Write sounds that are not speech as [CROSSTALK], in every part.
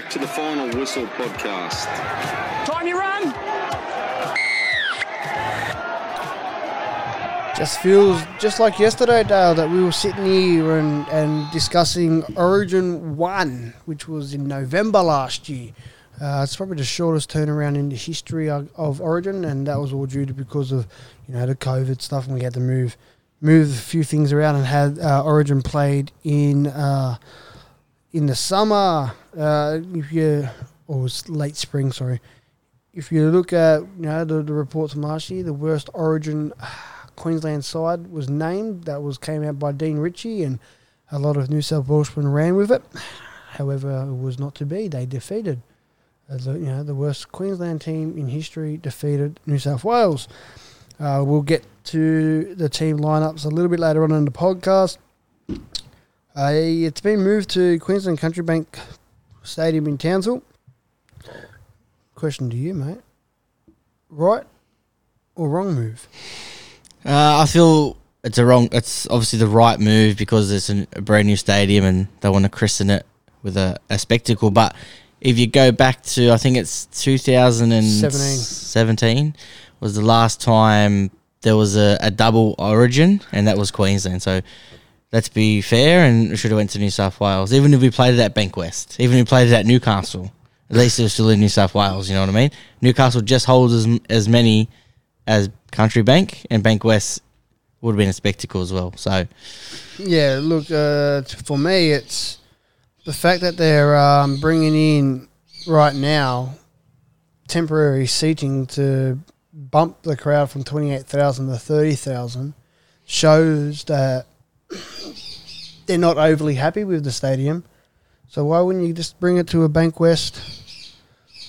back to the Final Whistle podcast. Time you run. Just feels just like yesterday, Dale, that we were sitting here and, and discussing Origin 1, which was in November last year. Uh, it's probably the shortest turnaround in the history of, of Origin, and that was all due to because of you know the COVID stuff, and we had to move move a few things around and had uh, Origin played in uh, in the summer. Uh, if you or it was late spring, sorry. If you look at you know the, the reports from last year, the worst Origin [SIGHS] Queensland side was named. That was came out by Dean Ritchie, and a lot of New South Welshmen ran with it. [SIGHS] However, it was not to be. They defeated, uh, the, you know, the worst Queensland team in history defeated New South Wales. Uh, we'll get to the team lineups a little bit later on in the podcast. Uh, it's been moved to Queensland Country Bank Stadium in Townsville. Question to you, mate. Right or wrong move? Uh, I feel it's a wrong. It's obviously the right move because it's an, a brand new stadium and they want to christen it with a, a spectacle. But if you go back to, I think it's 2017 was the last time there was a, a double origin, and that was Queensland. So let's be fair, and we should have went to New South Wales. Even if we played it at Bankwest, even if we played it at Newcastle, at least it was still in New South Wales. You know what I mean? Newcastle just holds as as many as Country Bank, and Bankwest would have been a spectacle as well. So Yeah, look, uh, for me, it's the fact that they're um, bringing in right now temporary seating to bump the crowd from 28,000 to 30,000 shows that they're not overly happy with the stadium. So why wouldn't you just bring it to a Bankwest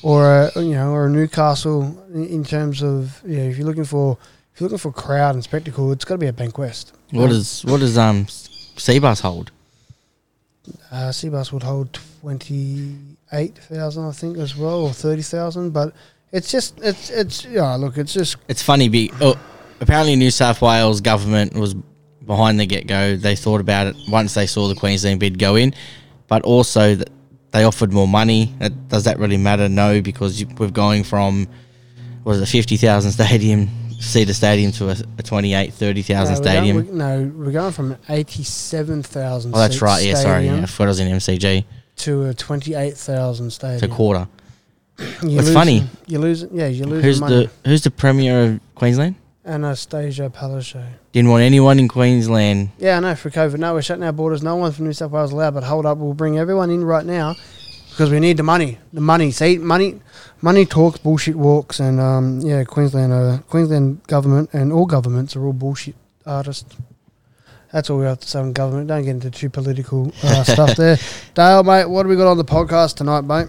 or a, you know or a Newcastle in, in terms of yeah if you're looking for if you're looking for crowd and spectacle it's got to be a Bankwest. what does what does um Cbus hold? Uh, Cbus would hold twenty eight thousand, I think, as well, or thirty thousand. But it's just, it's, it's, yeah. Look, it's just, It's funny. Be oh, apparently New South Wales government was behind the get go. They thought about it once they saw the Queensland bid go in, but also that they offered more money. Uh, does that really matter? No, because we're going from was it fifty thousand stadium seater stadium to a, a 28, 30,000 no, we're stadium. no, we're going from eighty seven thousand. oh, that's right. Yeah, sorry. Yeah, I forgot I was in MCG. To a twenty eight thousand stadium. It's a quarter. You're It's losing- funny. You're losing. Yeah, you're losing Who's money. the Who's the premier of Queensland? Annastacia Palaszczuk. Didn't want anyone in Queensland. Yeah, I know. For COVID, no, we're shutting our borders. No one from New South Wales allowed. But hold up, we'll bring everyone in right now because we need the money. The money. See, money, money talks, bullshit walks, and um, yeah, Queensland, uh, Queensland government and all governments are all bullshit artists. That's all we have to say on government. Don't get into too political uh, [LAUGHS] stuff there. Dale, mate, what have we got on the podcast tonight, mate?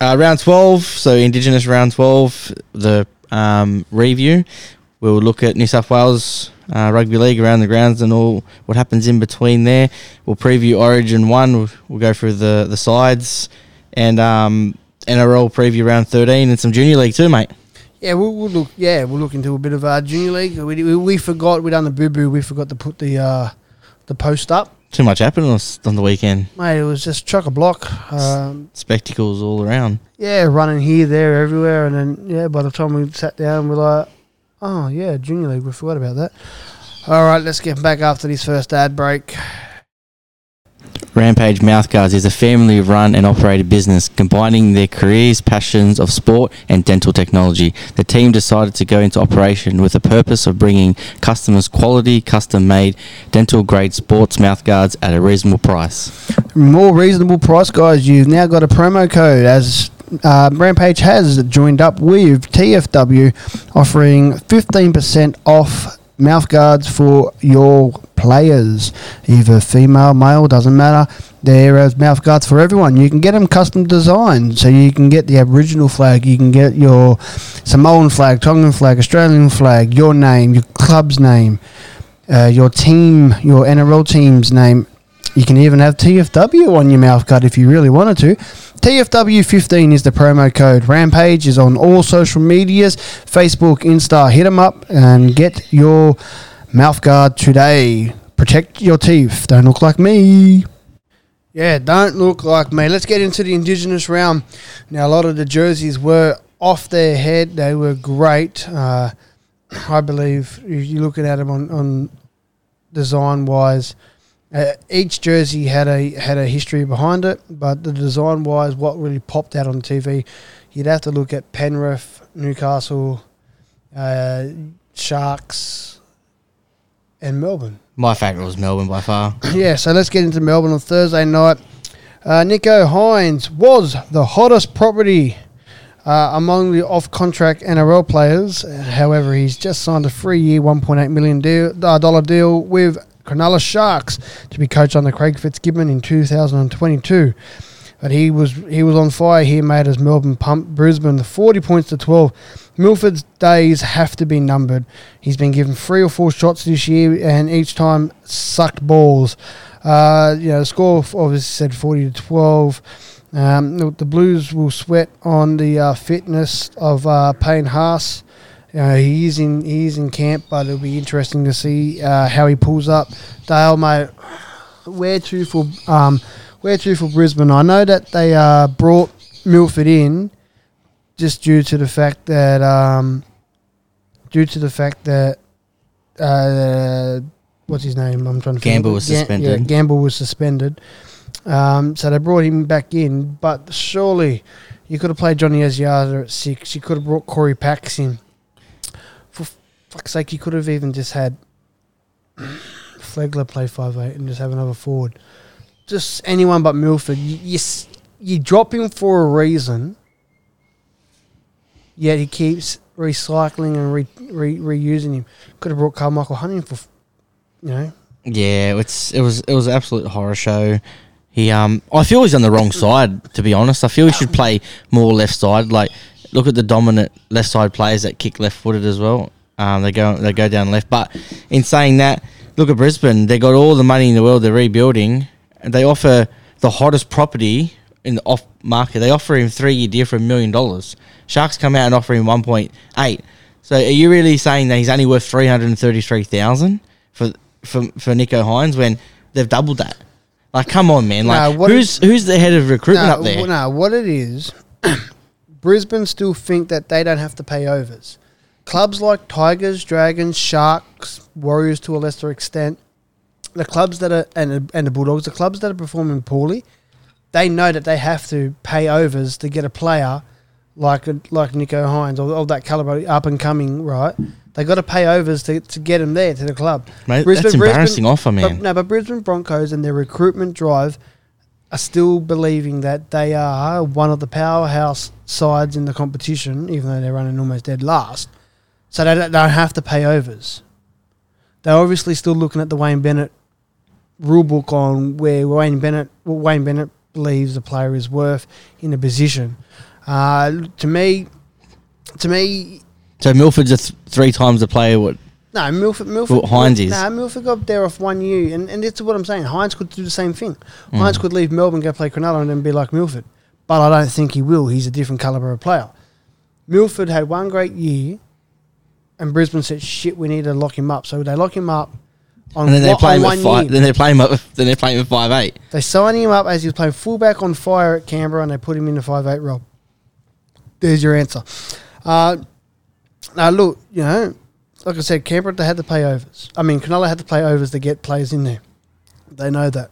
Uh, round 12, so Indigenous round 12, the um, review. We'll look at New South Wales uh, Rugby League around the grounds and all what happens in between there. We'll preview Origin 1, we'll, we'll go through the, the sides, and um, NRL preview round 13 and some Junior League too, mate. Yeah, we'll, we'll look. Yeah, we'll look into a bit of uh, junior league. We, we, we forgot we done the boo boo. We forgot to put the uh, the post up. Too much happened on, on the weekend. Mate, it was just chock a block. Um, Spectacles all around. yeah, running here, there, everywhere, and then yeah, by the time we sat down, we're like, oh yeah, junior league. We forgot about that. All right, let's get back after this first ad break. Rampage Mouthguards is a family run and operated business combining their careers, passions of sport and dental technology. The team decided to go into operation with the purpose of bringing customers quality, custom made, dental grade sports mouthguards at a reasonable price. More reasonable price, guys. You've now got a promo code as. Uh, Rampage has joined up with TFW, offering 15% off mouthguards for your players, either female, male, doesn't matter. There is mouthguards for everyone. You can get them custom designed, so you can get the Aboriginal flag, you can get your Samoan flag, Tongan flag, Australian flag, your name, your club's name, uh, your team, your NRL team's name. You can even have TFW on your mouthguard if you really wanted to. TFW15 is the promo code. Rampage is on all social medias Facebook, Insta. Hit them up and get your mouthguard today. Protect your teeth. Don't look like me. Yeah, don't look like me. Let's get into the Indigenous realm. Now, a lot of the jerseys were off their head. They were great. Uh, I believe if you're looking at them on, on design wise, uh, each jersey had a had a history behind it, but the design wise, what really popped out on TV, you'd have to look at Penrith, Newcastle, uh, Sharks, and Melbourne. My favourite was Melbourne by far. [COUGHS] yeah, so let's get into Melbourne on Thursday night. Uh, Nicho Hynes was the hottest property uh, among the off-contract NRL players. However, he's just signed a three-year, $1.8 million deal, uh, dollar deal with Cronulla Sharks to be coached under Craig Fitzgibbon in 2022. But he was he was on fire here, mate, as Melbourne pumped Brisbane the 40 points to 12. Milford's days have to be numbered. He's been given three or four shots this year, and each time sucked balls. Uh, you know, the score obviously said 40 to 12. Um, the, the Blues will sweat on the uh, fitness of uh, Payne Haas. Uh, he is in he is in camp, but it'll be interesting to see uh, how he pulls up. Dale, mate, where to for um, where to for Brisbane? I know that they uh, brought Milford in just due to the fact that um, due to the fact that uh, what's his name? I'm trying to Gamble was Ga- suspended. Yeah, Gamble was suspended. Um, so they brought him back in, but surely you could have played Johnny Asiata at six. You could have brought Corey Paix in. Fuck's sake, you could have even just had Flegler play five eight and just have another forward. Just anyone but Milford. You, you, you drop him for a reason, yet he keeps recycling and re, re, reusing him. Could have brought Karmichael Hunt in for, you know. Yeah, it's it was it was an absolute horror show. He um I feel he's on the wrong side, to be honest. I feel he should play more left side. Like look at the dominant left side players that kick left footed as well. Um they go they go down left. But in saying that, look at Brisbane. They got all the money in the world, they're rebuilding. And they offer the hottest property in the off market. They offer him three year deal for a million dollars. Sharks come out and offer him one point eight. So are you really saying that he's only worth three hundred and thirty three thousand for for for Nicho Hynes when they've doubled that? Like, come on, man! Like, No, what who's who's the head of recruitment up there? No, what it is, [COUGHS] Brisbane still think that they don't have to pay overs. Clubs like Tigers, Dragons, Sharks, Warriors to a lesser extent, the clubs that are and and the Bulldogs, the clubs that are performing poorly, they know that they have to pay overs to get a player like like Nicho Hynes or, or that caliber up and coming, right? They got to pay overs to, to get him there to the club. Mate, that's embarrassing offer, but- man. no, but Brisbane Broncos and their recruitment drive are still believing that they are one of the powerhouse sides in the competition, even though they're running almost dead last. So they don't, they don't have to pay overs. They're obviously still looking at the Wayne Bennett rule book on where Wayne Bennett, what Wayne Bennett believes a player is worth in a position. Uh, to me, to me, So Milford's a th- three times the player. What? no, Milford. Milford. Well, Hynes is. No, Milford got there off one year, and and that's what I'm saying. Hynes could do the same thing. Mm. Hynes could leave Melbourne, go play Cronulla, and then be like Milford. But I don't think he will. He's a different caliber of player. Milford had one great year, and Brisbane said, "Shit, we need to lock him up." So they lock him up. On, And then they play him at five. year. Then they play him up. Then they play him at five eight. They signed him up as he was playing fullback on fire at Canberra, and they put him in the five eight role. There's your answer. Uh, now look, you know, like I said, Canberra they had to play overs. I mean, Cronulla had to play overs to get players in there. They know that.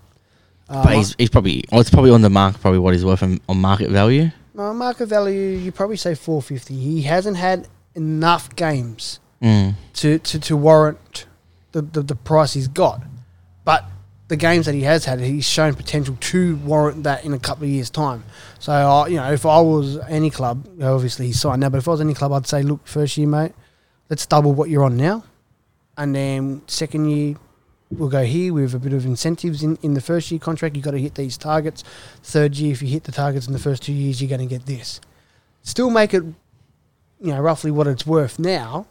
Uh, But he's, he's probably oh, it's probably on the mark. Probably what he's worth on, on market value. uh, market value, you probably say four fifty. He hasn't had enough games Mm. to, to, to warrant the, the, the price he's got. But the games that he has had, he's shown potential to warrant that in a couple of years' time. So, uh, you know, if I was any club, obviously he's signed now, but if I was any club, I'd say, look, first year, mate, let's double what you're on now. And then second year, we'll go here with a bit of incentives in, in the first year contract. You've got to hit these targets. Third year, if you hit the targets in the first two years, you're going to get this. Still make it, you know, roughly what it's worth now.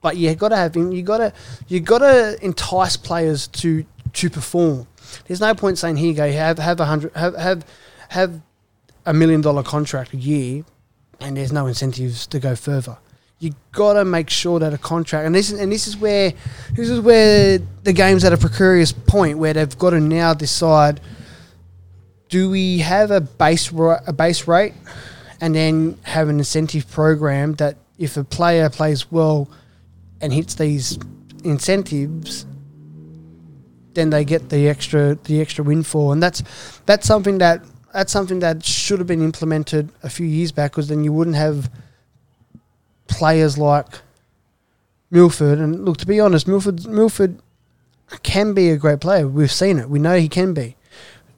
But you got to have you got to you got to entice players to to perform. There's no point saying here you go have have a hundred have have have a million dollar contract a year, and there's no incentives to go further. You got to make sure that a contract and this is, and this is where this is where the game's at a precarious point where they've got to now decide do we have a base a base rate, and then have an incentive program that if a player plays well and hits these incentives, then they get the extra the extra windfall, and that's that's something that that's something that should have been implemented a few years back, because then you wouldn't have players like Milford. And look, to be honest, Milford Milford can be a great player. We've seen it. We know he can be.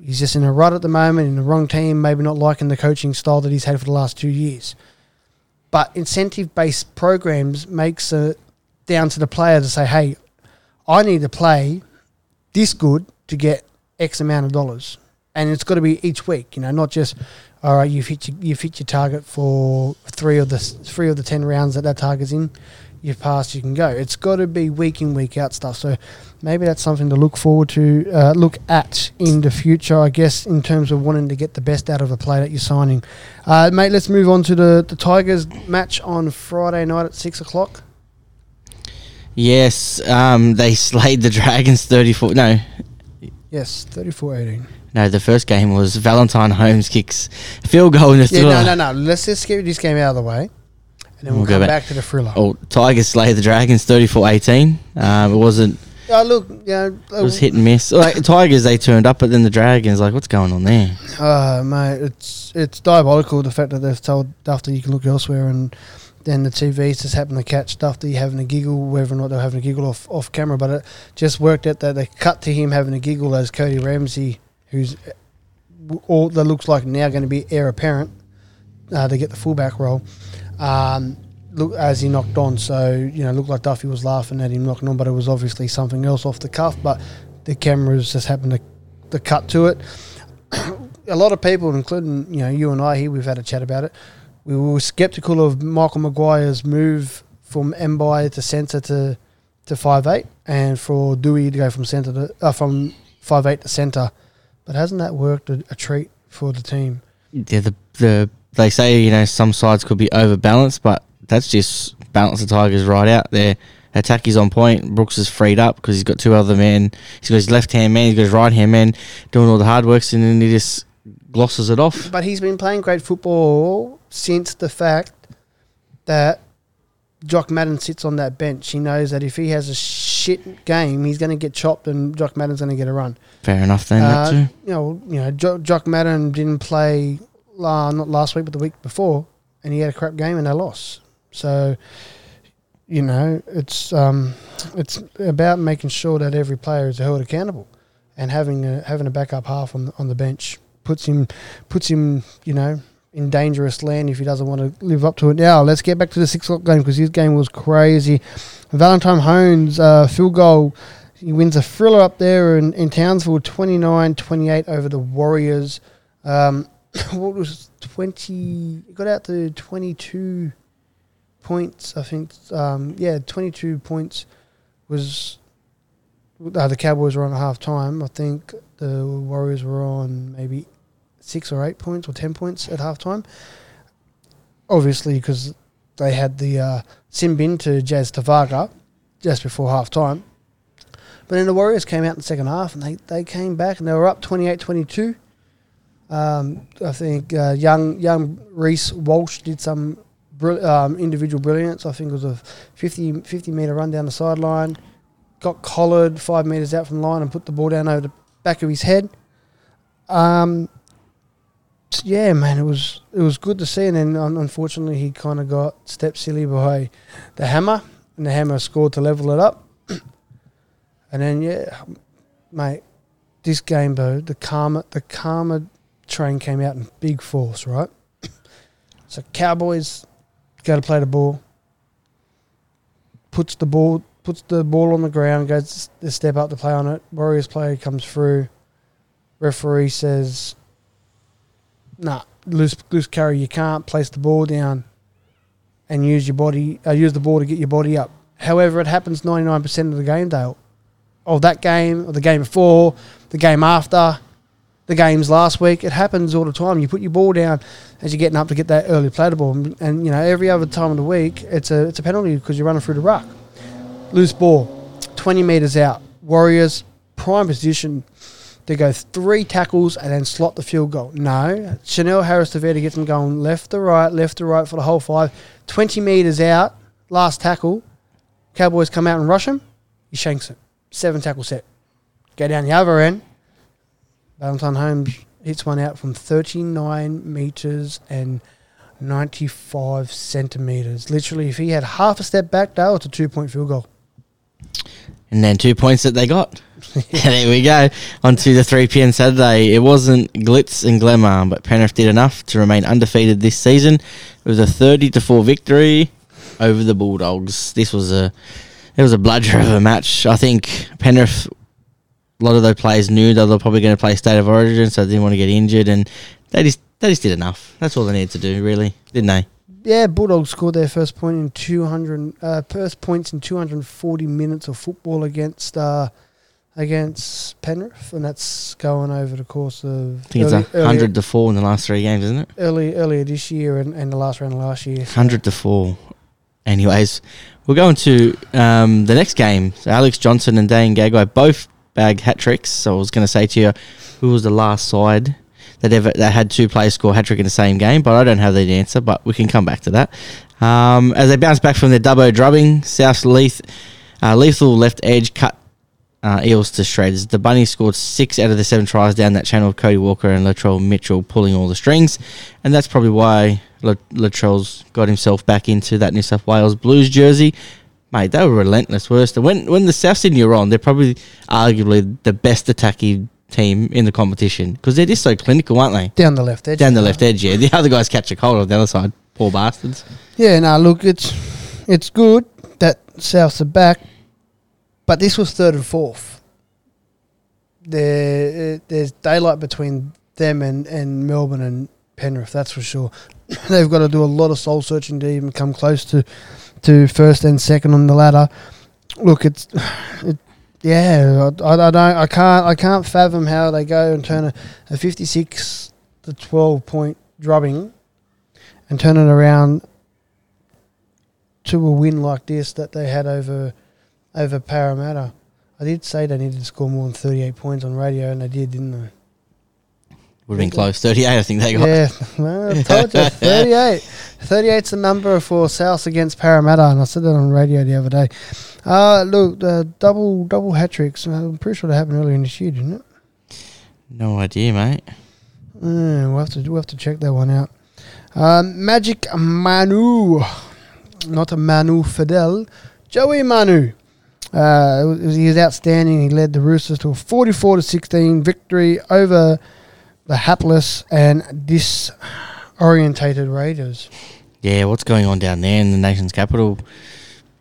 He's just in a rut at the moment, in the wrong team, maybe not liking the coaching style that he's had for the last two years. But incentive based programs makes it down to the player to say, hey, I need to play this good to get X amount of dollars. And it's got to be each week, you know, not just all right, you've hit your, you've hit your target for three of the three of the ten rounds that that target's in. You've passed, you can go. It's got to be week in week out stuff. So maybe that's something to look forward to, uh, look at in the future. I guess in terms of wanting to get the best out of a player that you're signing. Uh, mate, let's move on to the the Tigers match on Friday night at six o'clock. Yes, um, they slayed the Dragons 34. No, Yes, 34-18. no, the first game was Valentine Holmes kicks field goal in the Yeah, thriller. no, no, no. Let's just get this game out of the way, and then we'll, We'll go back. back. to the thriller. Oh, Tigers slayed the Dragons 34-18. Um, it wasn't. Oh, look, yeah, It was hit and miss. Like Tigers, they turned up, but then the Dragons, like, what's going on there? Uh, mate, it's it's diabolical the fact that they've told Dufty you can look elsewhere, and then the TVs just happen to catch Dufty having a giggle, whether or not they're having a giggle off off camera. But it just worked out that they cut to him having a giggle as Cody Ramsey, who's uh, all that looks like now going to be heir apparent uh, to get the fullback role. Um, look as he knocked on, so you know, looked like Dufty was laughing at him knocking on, but it was obviously something else off the cuff. But the cameras just happened to, to cut to it. [COUGHS] a lot of people, including you know you and I here, we've had a chat about it. We were skeptical of Michael Maguire's move from Mbye to centre to to five eight, and for Doueihi to go from centre to uh, from five eight to centre. But hasn't that worked a, a treat for the team? Yeah, the the they say you know some sides could be overbalanced, but that's just balance the Tigers right out there. Attack is on point. Brooks is freed up because he's got two other men. He's got his left hand man. He's got his right hand man doing all the hard works, and then he just glosses it off. But he's been playing great football since the fact that Jock Madden sits on that bench. He knows that if he has a shit game, he's going to get chopped, and Jock Madden's going to get a run. Fair enough then. that Uh, too. you know, you know, jo- Jock Madden didn't play uh, not last week, but the week before, and he had a crap game and they lost. So, you know, it's um, it's about making sure that every player is held accountable, and having a, having a backup half on the, on the bench puts him puts him, you know, in dangerous land if he doesn't want to live up to it. Now, let's get back to the six o'clock game because his game was crazy. Valentine Holmes uh, field goal. He wins a thriller up there in, in Townsville, 29-28 over the Warriors. Um, [COUGHS] what was 20... It got out to 22 points, I think. Um, yeah, 22 points was... Uh, the Cowboys were on at half time. I think the Warriors were on maybe six or eight points or 10 points at half time. Obviously, because they had the uh, sin bin to Jazz Tevaga just before half time. But then the Warriors came out in the second half and they, they came back and they were up 28 22. Um, I think uh, young young Reece Walsh did some um, individual brilliance. I think it was a 50, 50 metre run down the sideline. Got collared five metres out from the line and put the ball down over the back of his head. Um, yeah, man, it was it was good to see. And then un- unfortunately, he kind of got stepped silly by the hammer, and the hammer scored to level it up. [CLEARS THROAT] and then yeah, mate, this game though, the karma the karma train came out in big force, right? [CLEARS THROAT] so Cowboys go to play the ball, puts the ball puts the ball on the ground, goes to step up to play on it. Warriors player comes through. Referee says, "Nah, loose loose carry. You can't place the ball down and use your body. Uh, use the ball to get your body up. However, it happens ninety nine percent of the game, Dale. Of that game, or the game before, the game after, the games last week. It happens all the time. You put your ball down as you're getting up to get that early play ball, and, and you know every other time of the week, it's a it's a penalty because you're running through the ruck. Loose ball, twenty meters out. Warriors prime position to go three tackles and then slot the field goal. No, Chanel Harris Tavita gets them going left to right, left to right for the whole five. 20 metres out, last tackle. Cowboys come out and rush him. He shanks it. Seven tackle set. Go down the other end. Valentine Holmes hits one out from 39 metres and 95 centimetres. Literally, if he had half a step back, that was a two point field goal. And then two points that they got. [LAUGHS] [LAUGHS] there we go. On to the 3 p.m. Saturday. It wasn't glitz and glamour, but Penrith did enough to remain undefeated this season. It was a 30 to 4 victory over the Bulldogs. This was a it was a bludger of a match. I think Penrith a lot of those players knew that they were probably going to play State of Origin, so they didn't want to get injured, and they just they just did enough. That's all they needed to do, really, didn't they? Yeah, Bulldogs scored their first point in 200, uh, first points in 240 minutes of football against uh, against Penrith, and that's going over the course of I think early, it's a hundred to four in the last three games, isn't it? early, earlier this year and, and the last round of last year. So- Hundred to four. Anyways, we're going to um, the next game. So Alex Johnson and Dane Gagai both bagged hat tricks. So I was going to say to you, who was the last side that ever that had two players score hat trick in the same game? But I don't have the answer. But we can come back to that. Um, as they bounce back from their Dubbo drubbing, South Leith, uh, lethal left edge cut uh, Eels to shreds. The Bunnies scored six out of the seven tries down that channel. Cody Walker and Latrell Mitchell pulling all the strings, and that's probably why La- Latrell's got himself back into that New South Wales Blues jersey. Mate, they were relentless. Worst when when the South Sydney are on, they're probably arguably the best attacking team in the competition because they're just so clinical, aren't they? Down the left edge. Down the left edge, yeah. The other guys catch a cold on the other side. Poor bastards. Yeah, no, look, it's it's good that Souths are back, but this was third and fourth. There, uh, there's daylight between them and, and Melbourne and Penrith, that's for sure. [COUGHS] They've got to do a lot of soul searching to even come close to, to first and second on the ladder. Look, it's it, yeah, I, I don't, I can't, I can't fathom how they go and turn a, a 56 to 12 point drubbing and turn it around to a win like this that they had over over Parramatta. I did say they needed to score more than 38 points on radio, and they did, didn't they? Would have been close. 38, I think they got. Yeah, well, I told you, [LAUGHS] 38. 38's the number for South against Parramatta, and I said that on radio the other day. Uh, look, the double double hat tricks. uh, I'm pretty sure they happened earlier in this year, didn't it? No idea, mate. We'll have to we'll have to check that one out. Um, Magic Manu, not a Manu Fidel, Joey Manu. Uh, was- he was outstanding. He led the Roosters to a 44 to 16 victory over the hapless and disorientated Raiders. Yeah, what's going on down there in the nation's capital?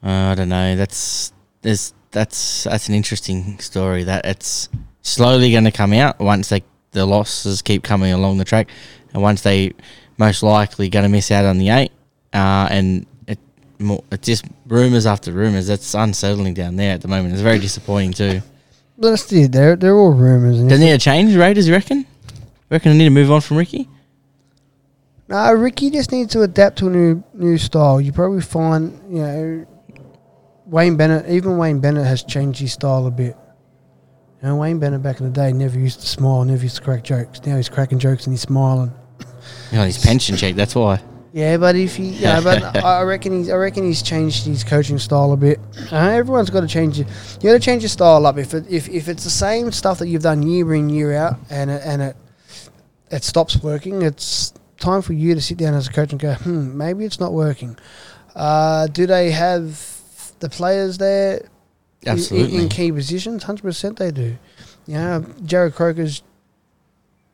Uh, I don't know. That's there's that's that's an interesting story. That it's slowly going to come out once they the losses keep coming along the track, and once they most likely going to miss out on the eight. Uh, and it more, it's just rumors after rumors. That's unsettling down there at the moment. It's very disappointing too. But it. They're, they're all rumours. And Does it need a change, Raiders? You reckon? Reckon they need to move on from Ricky? No, Ricky just needs to adapt to a new new style. You probably find, you know, Wayne Bennett, even Wayne Bennett has changed his style a bit. You know, Wayne Bennett back in the day never used to smile, never used to crack jokes. Now he's cracking jokes and he's smiling. Yeah, his pension check. That's why. Yeah, but if he, yeah, but [LAUGHS] I reckon he's, I reckon he's changed his coaching style a bit. Uh, everyone's got to change it. You got to change your style up. If it, if if it's the same stuff that you've done year in year out, and it, and it it stops working, it's time for you to sit down as a coach and go, hmm, maybe it's not working. Uh, do they have the players there Absolutely. in, key positions? Hundred percent, they do. You know, Jarrod Croker's.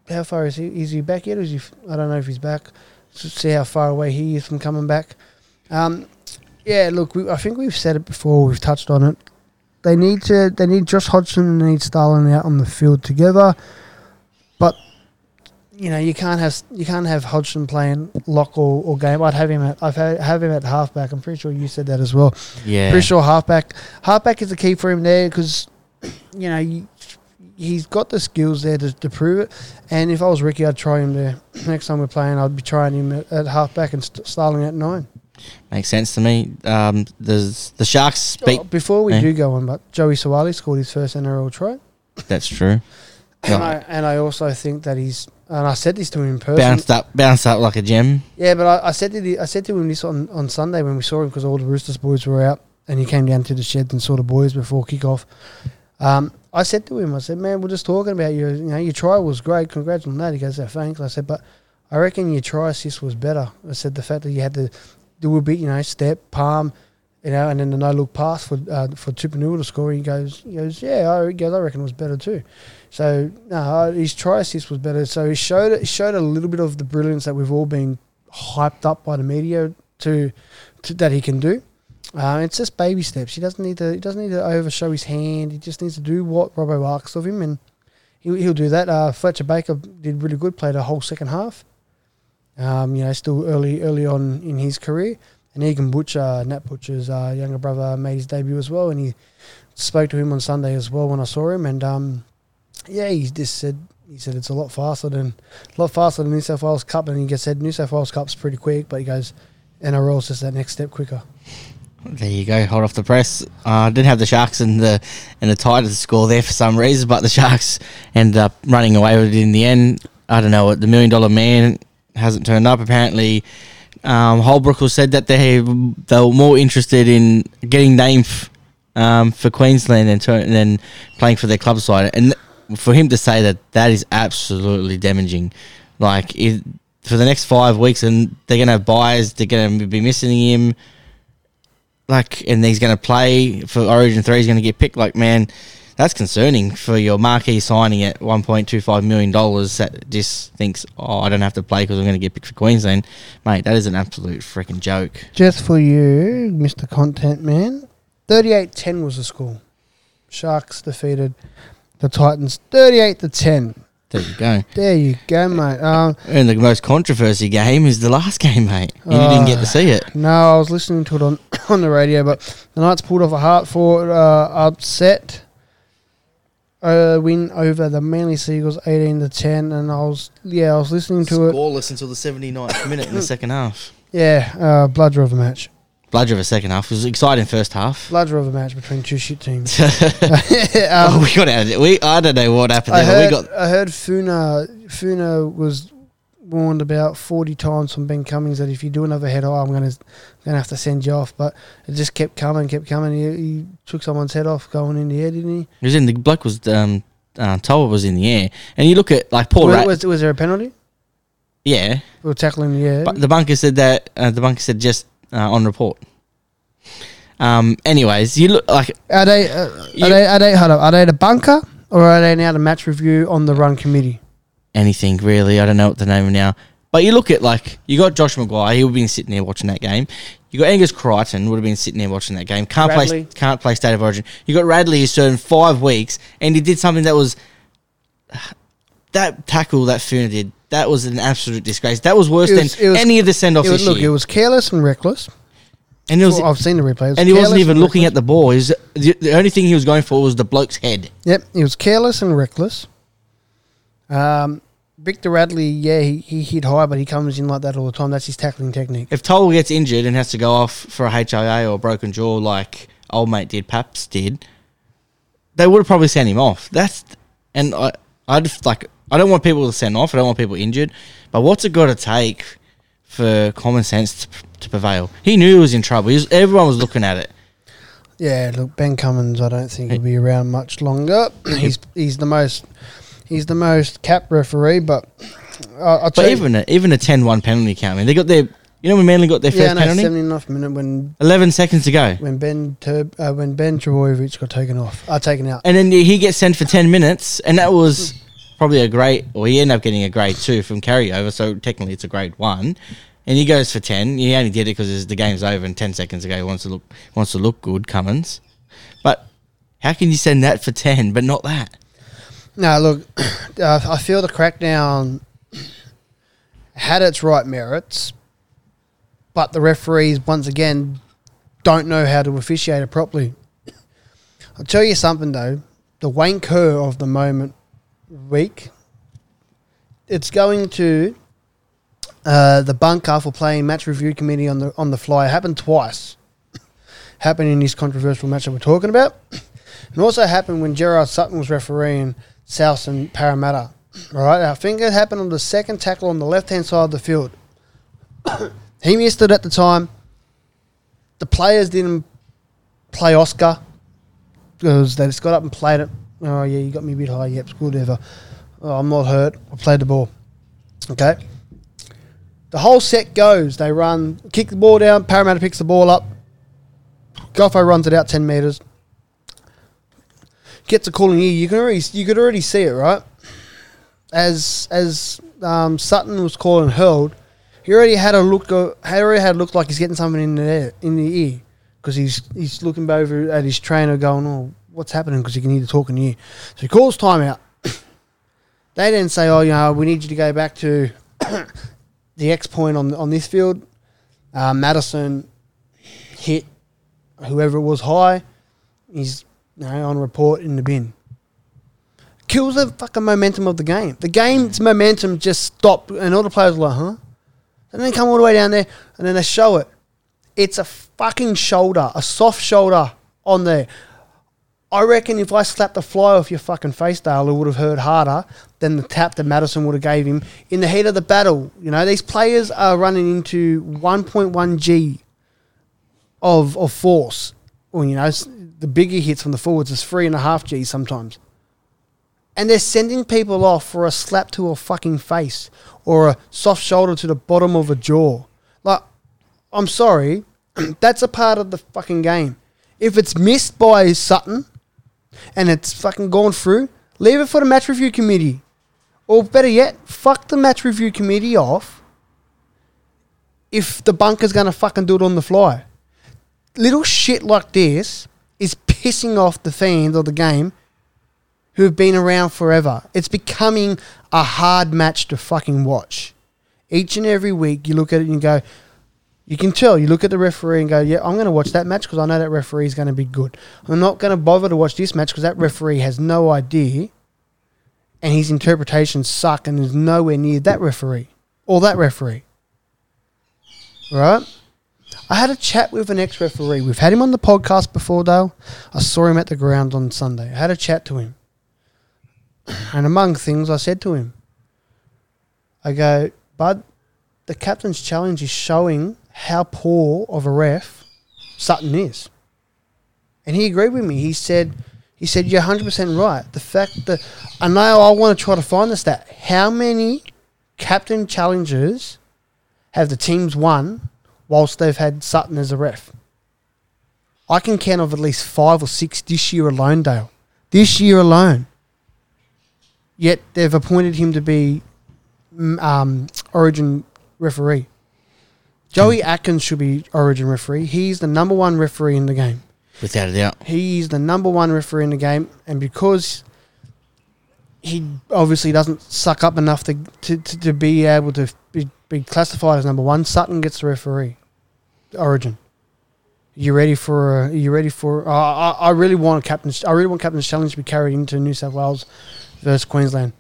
How far is he? Is he back yet? Is he? I don't know if he's back. S- See how far away he is from coming back. Um, yeah, look, we, I think we've said it before. We've touched on it. They need to. They need Josh Hodgson and they need Starling out on the field together. But you know, you can't have you can't have Hodgson playing lock or, or game. I'd have him at I've had, have him at halfback. I'm pretty sure you said that as well. Yeah. Pretty sure halfback halfback is the key for him there because you know you, he's got the skills there to, to prove it. And if I was Ricky, I'd try him there. [CLEARS THROAT] Next time we're playing, I'd be trying him at, at halfback and st- Starling at nine. Makes sense to me. Um, there's the Sharks speak. Oh, before we Eh? do go on, but Joey Suaalii scored his first NRL try. That's true. And. I, and I also think that he's, and I said this to him in person. Bounced up, bounced up like a gem. Yeah, but I, I said to the, I said to him this on, on Sunday when we saw him because all the Roosters boys were out, and he came down to the sheds and saw the boys before kickoff. Um, I said to him, I said, "Man, we're just talking about your, you know, your try was great. Congrats on that." He goes, "Oh, thanks." I said, "But I reckon your try assist was better." I said, "The fact that you had to do a bit, you know, step, palm, you know, and then the no look pass for uh, for Tupouniua to score." He goes, "He goes, yeah, I, he goes, I reckon it was better too." So no, his try assist was better. So he showed he showed a little bit of the brilliance that we've all been hyped up by the media to, to that he can do. Uh, it's just baby steps. He doesn't need to. He doesn't need to overshow his hand. He just needs to do what Robbo asks of him, and he'll, he'll do that. Uh, Fletcher Baker did really good. Played a whole second half. Um, you know, still early early on in his career. And Egan Butcher, Nat Butcher's uh, younger brother, made his debut as well, and he spoke to him on Sunday as well when I saw him. And um, yeah, he just said he said it's a lot faster than a lot faster than New South Wales Cup, and he said New South Wales Cup's pretty quick, but he goes NRL's just that next step quicker. There you go, hot off the press. I uh, didn't have the Sharks and the and the Titans score there for some reason, but the Sharks ended up running away with it in the end. I don't know the million dollar man hasn't turned up. Apparently, um, Holbrook said that they they were more interested in getting named um, for Queensland than than playing for their club side, and for him to say that that is absolutely damaging. Like for the next five weeks, and they're gonna have buyers, they're gonna be missing him like, and he's going to play for Origin Three. He's going to get picked. Like, man, that's concerning for your marquee signing at one point two five million dollars. That just thinks, oh, I don't have to play because I'm going to get picked for Queensland, mate. That is an absolute freaking joke. Just for you, Mr. Content Man, 38-10 was the score. Sharks defeated the Titans 38 to 10. There you go. There you go, mate. Um, And the most controversy game is the last game, mate. And you didn't get to see it. no, I was listening to it on [COUGHS] on the radio, but the Knights pulled off a hard fought uh, upset uh, win over the Manly Seagulls 18 to 10, and I was yeah, I was listening to it. Scoreless until the 79th minute in the [COUGHS] second half. Yeah, uh, bloodsher of a match. Bludger of a second half. It was exciting first half. Bloodsher of a match between two shit teams. [LAUGHS] [LAUGHS] oh, um, we got out of it. We, I don't know what happened I there. heard, we got I heard Funa Funa was warned about forty times from Ben Cummins that if you do another head high, I'm gonna gonna have to send you off. But it just kept coming, kept coming. He, he took someone's head off going in the air, didn't he? He was in the bloke was um uh, Tower was in the air, and you look at like Paul. Was, Rat, was, was there a penalty? yeah, We were tackling in the air. but the bunker said that uh, the bunker said just uh, on report. Um. Anyways, you look like are they uh, You- are they are they hold are they the bunker or are they now the match review on the run committee? anything really. I don't know what the name of now. But you look at like you got Josh McGuire. He would have been sitting there watching that game. You got Angus Crichton would have been sitting there watching that game. Can't play. Can't play State of Origin. You got Radley who served five weeks and he did something that was that tackle that Funa did. That was an absolute disgrace. That was worse It was- than it was- any of the send offs It this look, year. it was careless and reckless. and it was, Well, I've seen the replay. Was and he wasn't careless even looking at the ball. He was, the, the only thing he was going for was the bloke's head. Yep, he was careless and reckless. Um, Victor Radley, yeah, he, he hit high, but he comes in like that all the time. That's his tackling technique. If Toll gets injured and has to go off for a HIA or a broken jaw like old mate did, Paps did, they would have probably sent him off. That's and I I just like I don't want people to send off. I don't want people injured. But what's it got to take for common sense to, to prevail? He knew he was in trouble. He was, everyone was looking at it. Yeah, look, Ben Cummins, I don't think he'll be around much longer. [CLEARS THROAT] he's he's the most he's the most cap referee, but I'll But even a, even a 10-1 penalty count. I mean, they got their you know when Manly got their first yeah, no, penalty, 79th minute when eleven seconds to go. when Ben Tur- uh, when Ben Trbojevic got taken off, uh, taken out. And then he gets sent for 10 minutes, and that was [LAUGHS] probably a great, or he ended up getting a grade two from carryover, so technically it's a grade one. And he goes for 10. He only did it because the game's over and 10 seconds ago he wants to look, wants to look good, Cummins. But how can you send that for 10, but not that? No, look, [CLEARS THROAT] uh, I feel the crackdown had its right merits, but the referees once again don't know how to officiate it properly. [CLEARS THROAT] I'll tell you something though, the Wayne Kerr of the moment week, it's going to uh, the bunker for playing match review committee on the on the fly. It happened twice. [COUGHS] happened in this controversial match that we're talking about. [COUGHS] And also happened when Gerard Sutton was refereeing South and Parramatta. [COUGHS] Right, I think it happened on the second tackle on the left hand side of the field. he missed it at the time. The players didn't play Oscar because they just got up and played it. Oh yeah, you got me a bit high. Yep, whatever. Oh, I'm not hurt. I played the ball. Okay. The whole set goes. They run, kick the ball down. Parramatta picks the ball up. Goffo runs it out ten meters. Gets a calling ear. You can already you could already see it, right? As as um, Sutton was calling hurled, he already had a look. He already had looked like he's getting something in the ear, in the ear because he's he's looking over at his trainer, going, "Oh, what's happening?" Because he can hear the talking ear. So he calls timeout. [COUGHS] they then say, "Oh, you know, we need you to go back to [COUGHS] the X point on on this field." Uh, Madison hit whoever it was high. He's you know, on report in the bin. Kills the fucking momentum of the game. The game's momentum just stopped, and all the players were like, "Huh?" And then come all the way down there, and then they show it. It's a fucking shoulder, a soft shoulder on there. I reckon if I slapped the fly off your fucking face, Dale, it would have hurt harder than the tap that Madison would have gave him in the heat of the battle. You know, these players are running into 1.1 G of of force. Well, you know, the bigger hits from the forwards is three and a half G sometimes. And they're sending people off for a slap to a fucking face or a soft shoulder to the bottom of a jaw. Like, I'm sorry, [CLEARS THROAT] that's a part of the fucking game. If it's missed by Sutton and it's fucking gone through, leave it for the match review committee. Or better yet, fuck the match review committee off if the bunker's gonna fucking do it on the fly. Little shit like this is pissing off the fans of the game who have been around forever. It's becoming a hard match to fucking watch. Each and every week, you look at it and you go, you can tell. You look at the referee and go, yeah, I'm going to watch that match because I know that referee is going to be good. I'm not going to bother to watch this match because that referee has no idea and his interpretations suck and is nowhere near that referee or that referee. Right? I had a chat with an ex referee. We've had him on the podcast before, Dale. I saw him at the ground on Sunday. I had a chat to him. And among things, I said to him, I go, Bud, the captain's challenge is showing how poor of a ref Sutton is. And he agreed with me. He said, he said, you're 100% right. The fact that, and now I want to try to find the stat. How many captain challenges have the teams won whilst they've had Sutton as a ref? I can count of at least five or six this year alone, Dale. This year alone. Yet they've appointed him to be mm, um, Origin referee. Joey Atkins should be Origin referee. He's the number one referee in the game. without a doubt. He's the number one referee in the game, and because he obviously doesn't suck up enough to to, to, to be able to be, be classified as number one, Sutton gets the referee. Origin. You ready for? Uh, you ready for? Uh, I, I really want captain. I really want captain's challenge to be carried into New South Wales versus Queensland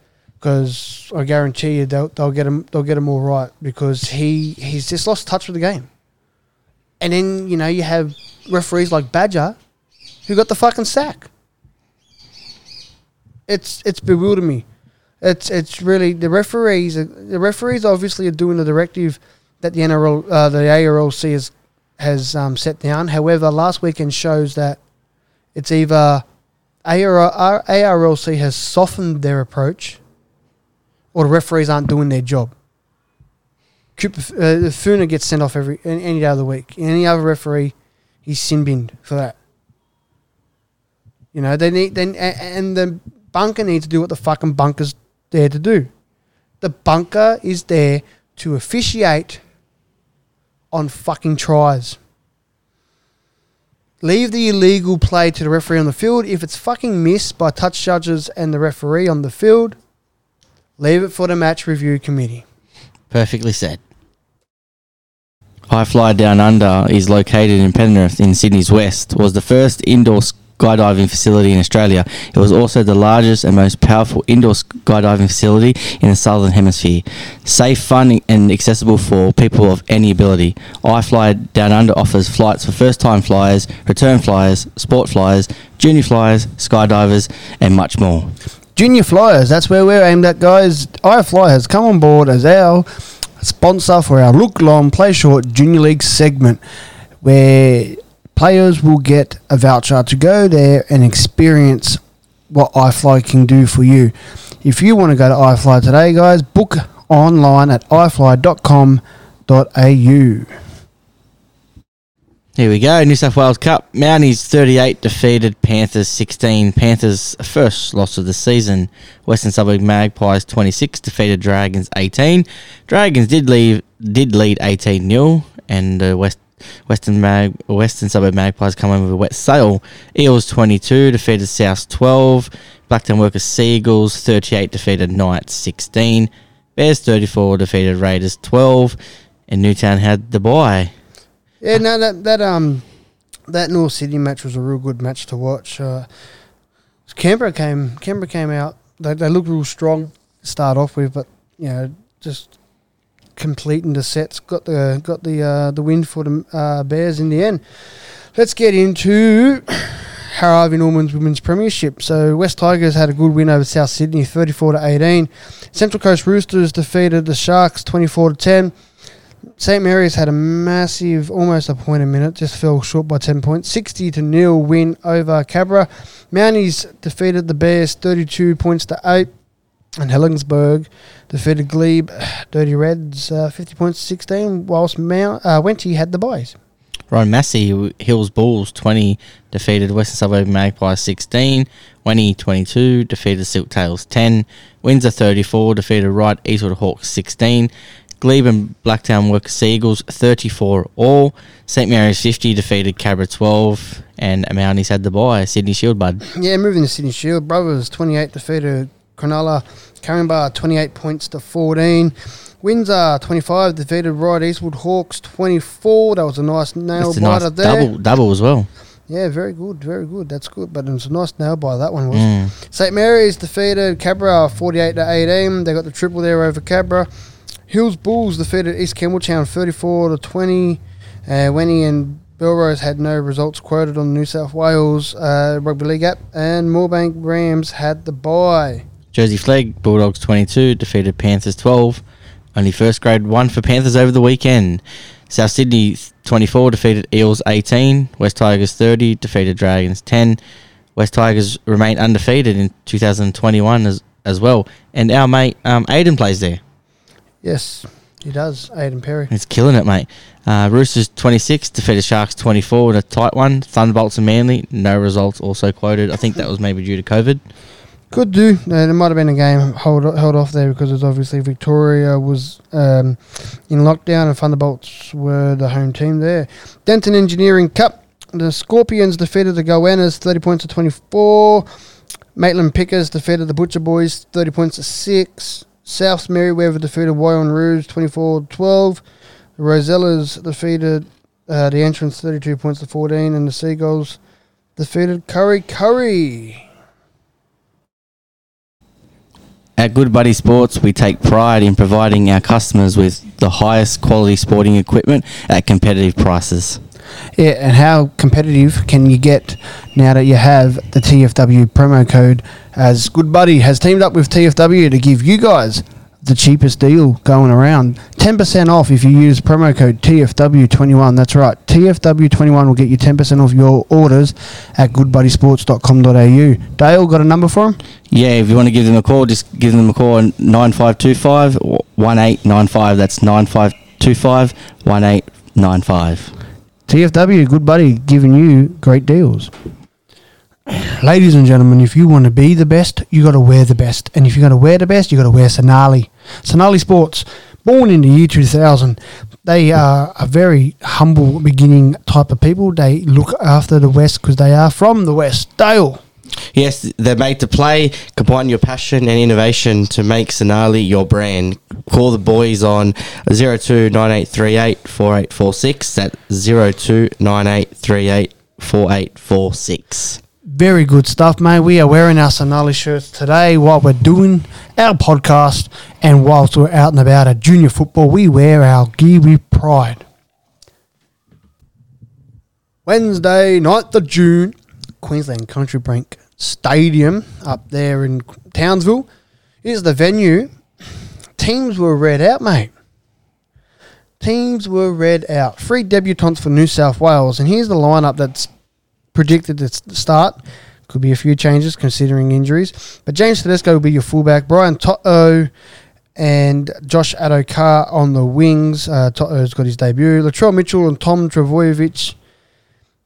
because I guarantee you they'll, they'll get him. They'll get him all right because he he's just lost touch with the game. And then you know you have referees like Badger, who got the fucking sack. It's it's bewildered me. It's it's really the referees. The referees obviously are doing the directive that the NRL, uh, the ARLC has has um, set down. However, last weekend shows that it's either AR, ARLC has softened their approach, or the referees aren't doing their job. Cooper, uh, Funa gets sent off every any, day of the week. Any other referee, he's sin binned for that. You know they need then and the bunker needs to do what the fucking bunker's there to do. The bunker is there to officiate on fucking tries. Leave the illegal play to the referee on the field. If it's fucking missed by touch judges and the referee on the field, leave it for the match review committee. Perfectly said. iFly Down Under is located in Penrith in Sydney's west. Was the first indoor skydiving facility in Australia. It was also the largest and most powerful indoor skydiving facility in the southern hemisphere. Safe, fun, and accessible for people of any ability. iFly Down Under offers flights for first-time flyers, return flyers, sport flyers, junior flyers, skydivers, and much more. Junior Flyers, that's where we're aimed at, guys. iFly has come on board as our sponsor for our Look Long Play Short Junior League segment, where players will get a voucher to go there and experience what iFly can do for you. If you want to go to iFly today, guys, book online at ifly.com.au. Here we go. New South Wales Cup. Mounties 38 defeated Panthers 16. Panthers first loss of the season. Western Suburb Magpies 26 defeated Dragons 18. Dragons did leave did lead 18 0 and uh, West Western Mag Western Suburb Magpies come in with a wet sail. Eels 22 defeated South 12. Blacktown Workers Seagulls 38 defeated Knights 16. Bears 34 defeated Raiders 12. And Newtown had the bye. Yeah, no, that that um that North Sydney match was a real good match to watch. Uh, Canberra came Canberra came out. They they looked real strong to start off with, but you know just completing the sets got the got the uh, the win for the uh, Bears in the end. Let's get into [COUGHS] Harvey Norman's Women's Premiership. So West Tigers had a good win over South Sydney, thirty four to eighteen. Central Coast Roosters defeated the Sharks, twenty four to ten. St Mary's had a massive, almost a point a minute, just fell short by 10 points. 60 to nil win over Cabra. Mounties defeated the Bears 32 points to 8. And Helensburgh defeated Glebe [SIGHS] Dirty Reds uh, 50 points to 16, whilst Mount, uh, Wenty had the buys. Ron Massey, Hills Bulls 20 defeated Western Suburb Magpies 16. Wenny 22 defeated Silk Tails 10. Windsor 34 defeated Ryde Eastwood Hawks 16. Glebe and Blacktown Workers Seagulls 34 all. St Mary's 50 defeated Cabra 12. And Mounties had the bye. Sydney Shield Bud. Yeah, moving to Sydney Shield. Brothers 28 defeated Cronulla. Caringbah 28 points to 14. Windsor 25 defeated Ryde Eastwood Hawks 24. That was a nice nail That's a biter nice there. double, double as well. Yeah, very good, very good. That's good, but it was a nice nail by that one was. Mm. St Mary's defeated Cabra 48 to 18. They got the triple there over Cabra. Hills Bulls defeated East Campbelltown 34 to 20. Uh, and Belrose had no results quoted on the New South Wales uh, Rugby League app, and Moorebank Rams had the bye. Jersey Flegg Bulldogs 22 defeated Panthers 12. Only first grade one for Panthers over the weekend. South Sydney 24 defeated Eels 18. West Tigers 30 defeated Dragons 10. West Tigers remain undefeated in 2021 as, as well. And our mate um, Aiden plays there. Yes, he does, Aiden Perry. He's killing it, mate. Uh, Roosters 26 defeated Sharks 24 in a tight one. Thunderbolts and Manly, no results also quoted. I think that was maybe due to COVID. Could do. Uh, there might have been a game hold, held off there because it's obviously Victoria was um, in lockdown and Thunderbolts were the home team there. Denton Engineering Cup. The Scorpions defeated the Goannas 30 points to 24. Maitland Pickers defeated the Butcher Boys 30 points to 6. South Merewether defeated Wyong Roos 24 12. The Rosellas defeated uh, the Entrance 32 points to 14. And the Seagulls defeated Kurri Kurri. At Good Buddy Sports, we take pride in providing our customers with the highest quality sporting equipment at competitive prices. Yeah, and how competitive can you get now that you have the TFW promo code? As Good Buddy has teamed up with TFW to give you guys the cheapest deal going around. 10% off if you use promo code TFW21. That's right. TFW21 will get you 10% off your orders at goodbuddysports.com.au. Dale, got a number for him? Yeah, if you want to give them a call, just give them a call on 9525 1895. That's 9525 1895. TFW, Good Buddy, giving you great deals. Ladies and gentlemen, if you want to be the best, you got to wear the best. And if you got to wear the best, you got to wear Sonali. Sonali Sports, born in the year 2000, they are a very humble beginning type of people. They look after the West because they are from the West. Dale. Yes, they're made to play. Combine your passion and innovation to make Sonali your brand. Call the boys on 029838 4846. That's 029838 4846. Very good stuff, mate. We are wearing our Sonali shirts today while we're doing our podcast. And whilst we're out and about at junior football, we wear our gear with pride. Wednesday, 9th of June, Queensland Country Bank Stadium up there in Townsville. Here's the venue. Teams were read out, mate. Teams were read out. Three debutants for New South Wales, and here's the lineup that's predicted to start. Could be a few changes considering injuries, but James Tedesco will be your fullback. Brian To'o and Josh Addo-Carr on the wings. Uh, To'o's got his debut. Latrell Mitchell and Tom Trbojevic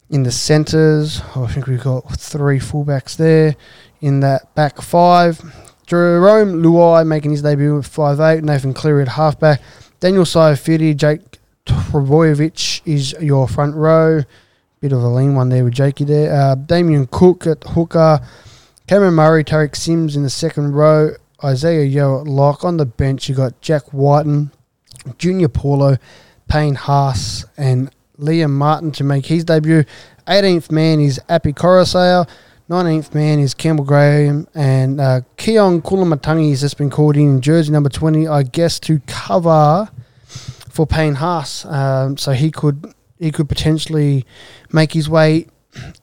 in the centres. Oh, I think we've got three fullbacks there in that back five. Jarome Luai making his debut at 5'8. Nathan Cleary at halfback. Daniel Saifiti, Jake Trbojevic is your front row. Bit of a lean one there with Jakey there. Uh, Damien Cook at hooker. Cameron Murray, Tariq Sims in the second row. Isaah Yeo at lock. On the bench, you got Jack Wighton, Junior Paulo, Payne Haas, and Liam Martin to make his debut. 18th man is Api Koroisau. 19th man is Campbell Graham. And uh, Keaon Koloamatangi has just been called in in jersey number 20, I guess, to cover for Payne Haas. Um, so he could he could potentially make his way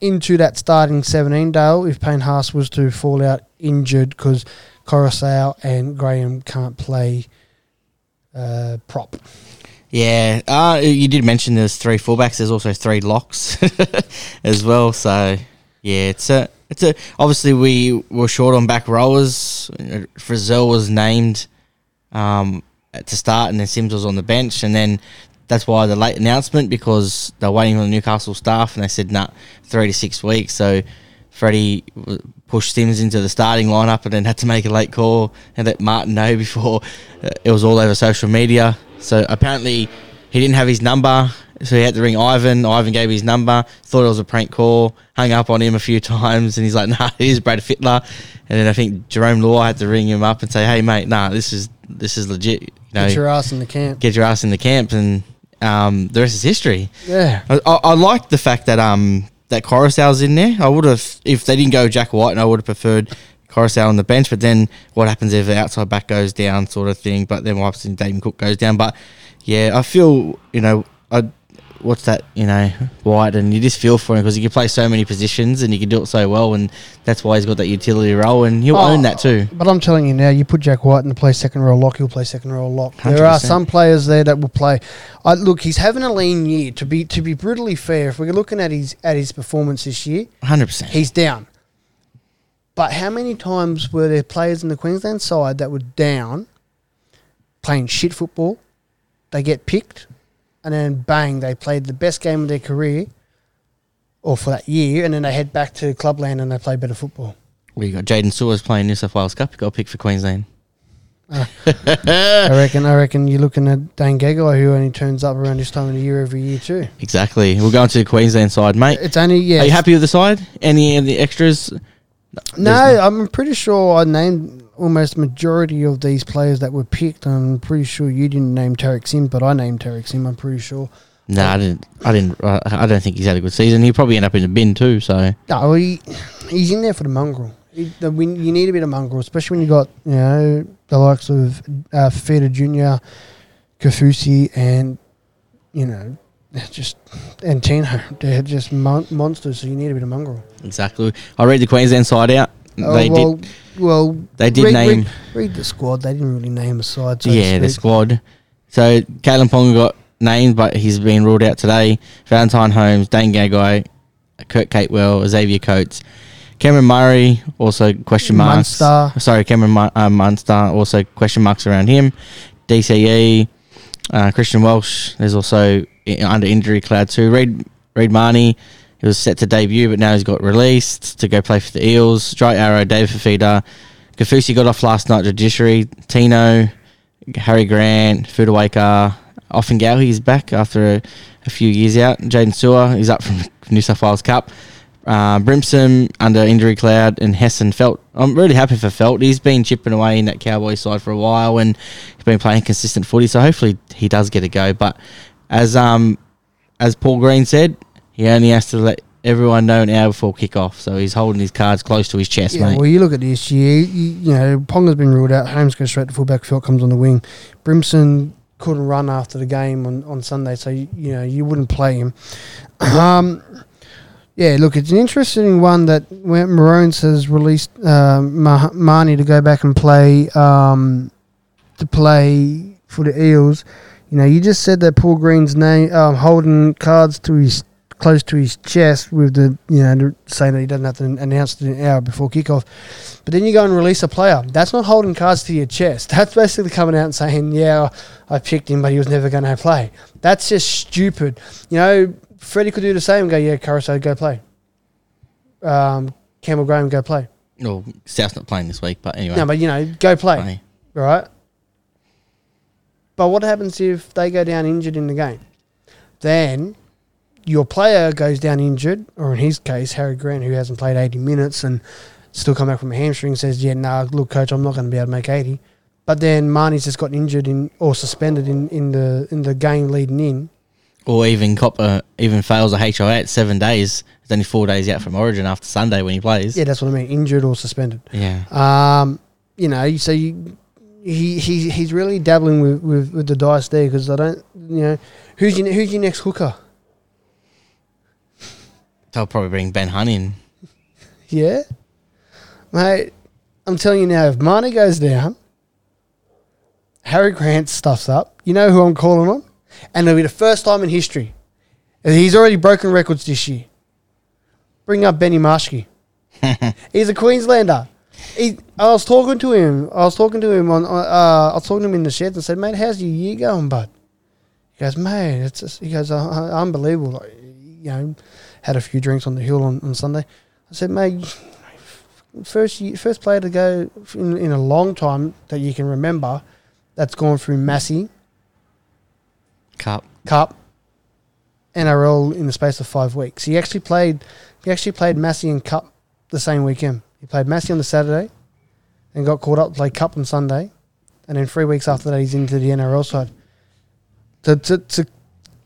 into that starting 17, Dale, if Payne Haas was to fall out injured because Coruscant and Graham can't play uh, prop. Yeah, uh, you did mention there's three fullbacks. There's also three locks [LAUGHS] as well. So yeah, it's a it's a obviously we were short on back rowers. Frizell was named um, to start, and then Sims was on the bench, and then that's why the late announcement because they're waiting on the Newcastle staff, and they said nah, three to six weeks. So Freddie pushed Sims into the starting lineup, and then had to make a late call and let Martin know [LAUGHS] before uh, it was all over social media. So apparently he didn't have his number, so he had to ring Ivan. Ivan gave his number, thought it was a prank call, hung up on him a few [LAUGHS] times, and he's like, "Nah, [LAUGHS] it is Brad Fittler." And then I think Jarome Luai had to ring him up and say, "Hey, mate, nah, this is this is legit. You know, Get your ass in the camp. get your ass in the camp, and um, the rest is history." Yeah. I, I, I like the fact that um that Koroisau's in there. I would have if they didn't go Jack Wighton, and I would have preferred Koroisau on the bench. But then what happens if the outside back goes down, sort of thing. But then obviously Damien Cook goes down. But yeah, I feel you know I. What's that? You know, Wighton, and you just feel for him because he can play so many positions and he can do it so well, and that's why he's got that utility role, and he'll Oh, own that too. But I'm telling you now, you put Jack Wighton in to play second row lock, he'll play second row lock. There are some players there that will play. I look, he's having a lean year. To be to be brutally fair, if we're looking at his at his performance this year, Hundred percent. he's down. But how many times were there players in the Queensland side that were down, playing shit football? They get picked, and then bang, they played the best game of their career, or for that year, and then they head back to clubland and they play better football. We got Jaydn Su'A's playing New South Wales Cup. He got a pick for Queensland. Ah. [LAUGHS] I reckon. I reckon you're looking at Dane Gagai, who only turns up around this time of the year every year too. Exactly. We're going to the Queensland side, mate. It's only yeah. Are you happy with the side? Any of the extras? No, There's I'm pretty sure I named almost majority of these players that were picked. I'm pretty sure you didn't name Tariq Sim, but I named Tariq Sim. I'm pretty sure. No, I didn't. I didn't. I don't think he's had a good season. He'll probably end up in the bin too. So No, he, he's in there for the mongrel. He, the, win, you need a bit of mongrel, especially when you got you know the likes of uh, Feta Junior, Kaufusi, and you know just and Tino. [LAUGHS] They're just mon- monsters. So you need a bit of mongrel. exactly. I read the Queensland side out. Oh, they well, did. well, They did read, name. Read, read the squad. They didn't really name a side. So yeah, the squad. So Kalyn Ponga got named, but he's been ruled out today. Valentine Holmes, Dane Gagai, Kurt Capewell, Xavier Coates, Cameron Murray, also question marks. Munster. Sorry, Cameron uh, Munster, also question marks around him. DCE, uh, Christian Welch. There's also under injury cloud too. Reed Reed Marnie. He was set to debut, but now he's got released to go play for the Eels. Jai Arrow, David Fifita. Kaufusi got off last night, Judiciary. Tino, Harry Grant, Fotuaika. Often he's back after a, a few years out. Jaydn Su'A, is up from [LAUGHS] New South Wales Cup. Uh, Brimson under injury cloud and Hessen Felt. I'm really happy for Felt. He's been chipping away in that Cowboys side for a while and he's been playing consistent footy. So hopefully he does get a go. But as um as Paul Green said, he only has to let everyone know an hour before kickoff. So he's holding his cards close to his chest, Yeah, mate. well, you look at this year. You, you know, Ponga's been ruled out. Holmes goes straight to fullback. Felt comes on the wing. Brimson couldn't run after the game on, on Sunday, so you, you know you wouldn't play him. Um, Yeah, look, it's an interesting one that Maroons has released um, Ma- Marnie to go back and play um, to play for the Eels. You know, you just said that Paul Green's name um, holding cards to his close to his chest with the you know saying that he doesn't have to announce it an hour before kickoff. But then you go and release a player. That's not holding cards to your chest. [LAUGHS] That's basically coming out and saying, "Yeah, I picked him, but he was never going to play." That's just stupid. You know, Freddie could do the same. and Go, yeah, Koroisau, go play. Um, Campbell Graham, go play. Well, South's not playing this week, but anyway. No, but you know, go play. funny. right? But what happens if they go down injured in the game? Then your player goes down injured, or in his case, Harry Grant, who hasn't played 80 minutes and still come back from a hamstring, says, Yeah, nah, look, coach, I'm not going to be able to make 80. But then Marnie's just got injured in or suspended in, in the in the game leading in. Or even Copper even fails a HIA at seven days. It's only four days out from Origin after Sunday when he plays. Yeah, that's what I mean, injured or suspended. Yeah. Um, you know, so you, he, he he's really dabbling with, with, with the dice there because I don't, you know, who's your who's your next hooker? They'll probably bring Ben Hunt in. Yeah, mate. I'm telling you now, if Marnie goes down, Harry Grant stuffs up. You know who I'm calling on, and it'll be the first time in history. And He's already broken records this year. Bring up Benny Marshke. [LAUGHS] He's a Queenslander. He, I was talking to him. I was talking to him on. on, Uh, I was talking to him in the sheds and said, "Mate, how's your year going, bud?" He goes, "Mate, it's just, he goes, uh, uh, unbelievable." Like, you know, had a few drinks on the hill on, on Sunday. I said, "Mate, first first player to go in, in a long time that you can remember that's gone through Massey Cup. Cup, NRL in the space of five weeks. He actually played. He actually played Massey and Cup the same weekend. He played Massey on the Saturday, and got called up to play Cup on Sunday, and then three weeks after that he's into the NRL side. To to, to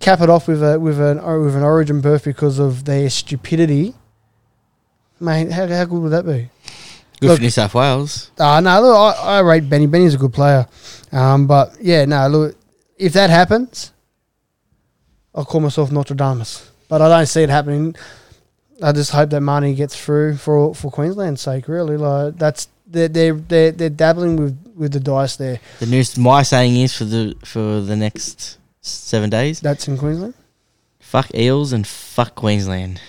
cap it off with a with an with an Origin berth because of their stupidity. Mate, how, how good would that be? Good Look- for New South Wales. Uh, no, look, I, I rate Benny. Benny's a good player. Um, but yeah, no, look, if that happens, I'll call myself Nostradamus. But I don't see it happening. I just hope that Marnie gets through for for Queensland's sake. Really, like that's they're they're they're, they're dabbling with, with the dice there. The news. My saying is for the for the next seven days. That's in Queensland. Fuck Eels and fuck Queensland.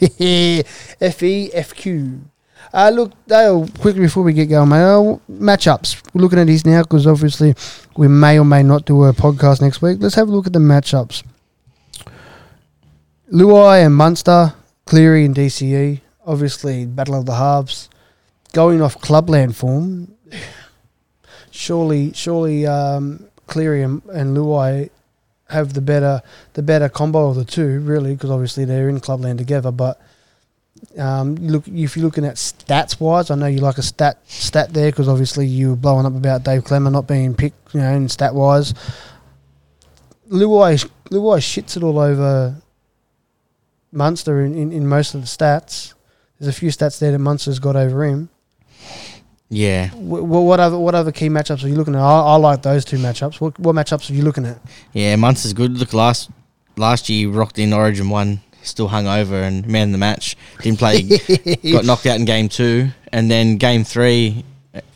[LAUGHS] F E F Q. Uh, look, Dale, quickly before we get going, mate, uh, matchups. We're looking at these now because obviously we may or may not do a podcast next week. Let's have a look at the matchups. Luai and Munster, Cleary and DCE. Obviously, Battle of the Halves. Going off clubland form, [SIGHS] surely, surely um, Cleary and, and Luai have the better the better combo of the two, really, because obviously they're in clubland together. But um, look if you're looking at stats wise, I know you like a stat stat there because obviously you were blowing up about Dave Clemmer not being picked, you know, in stat wise. Luai Luai shits it all over Munster in, in, in most of the stats. There's a few stats there that Munster's got over him. Yeah. What, what other what other key matchups are you looking at? I, I like those two matchups. What what matchups are you looking at? Yeah, Munster's good. Look, last last year he rocked in Origin one, still hung over and man the match. Didn't play, [LAUGHS] got knocked out in game two, and then game three,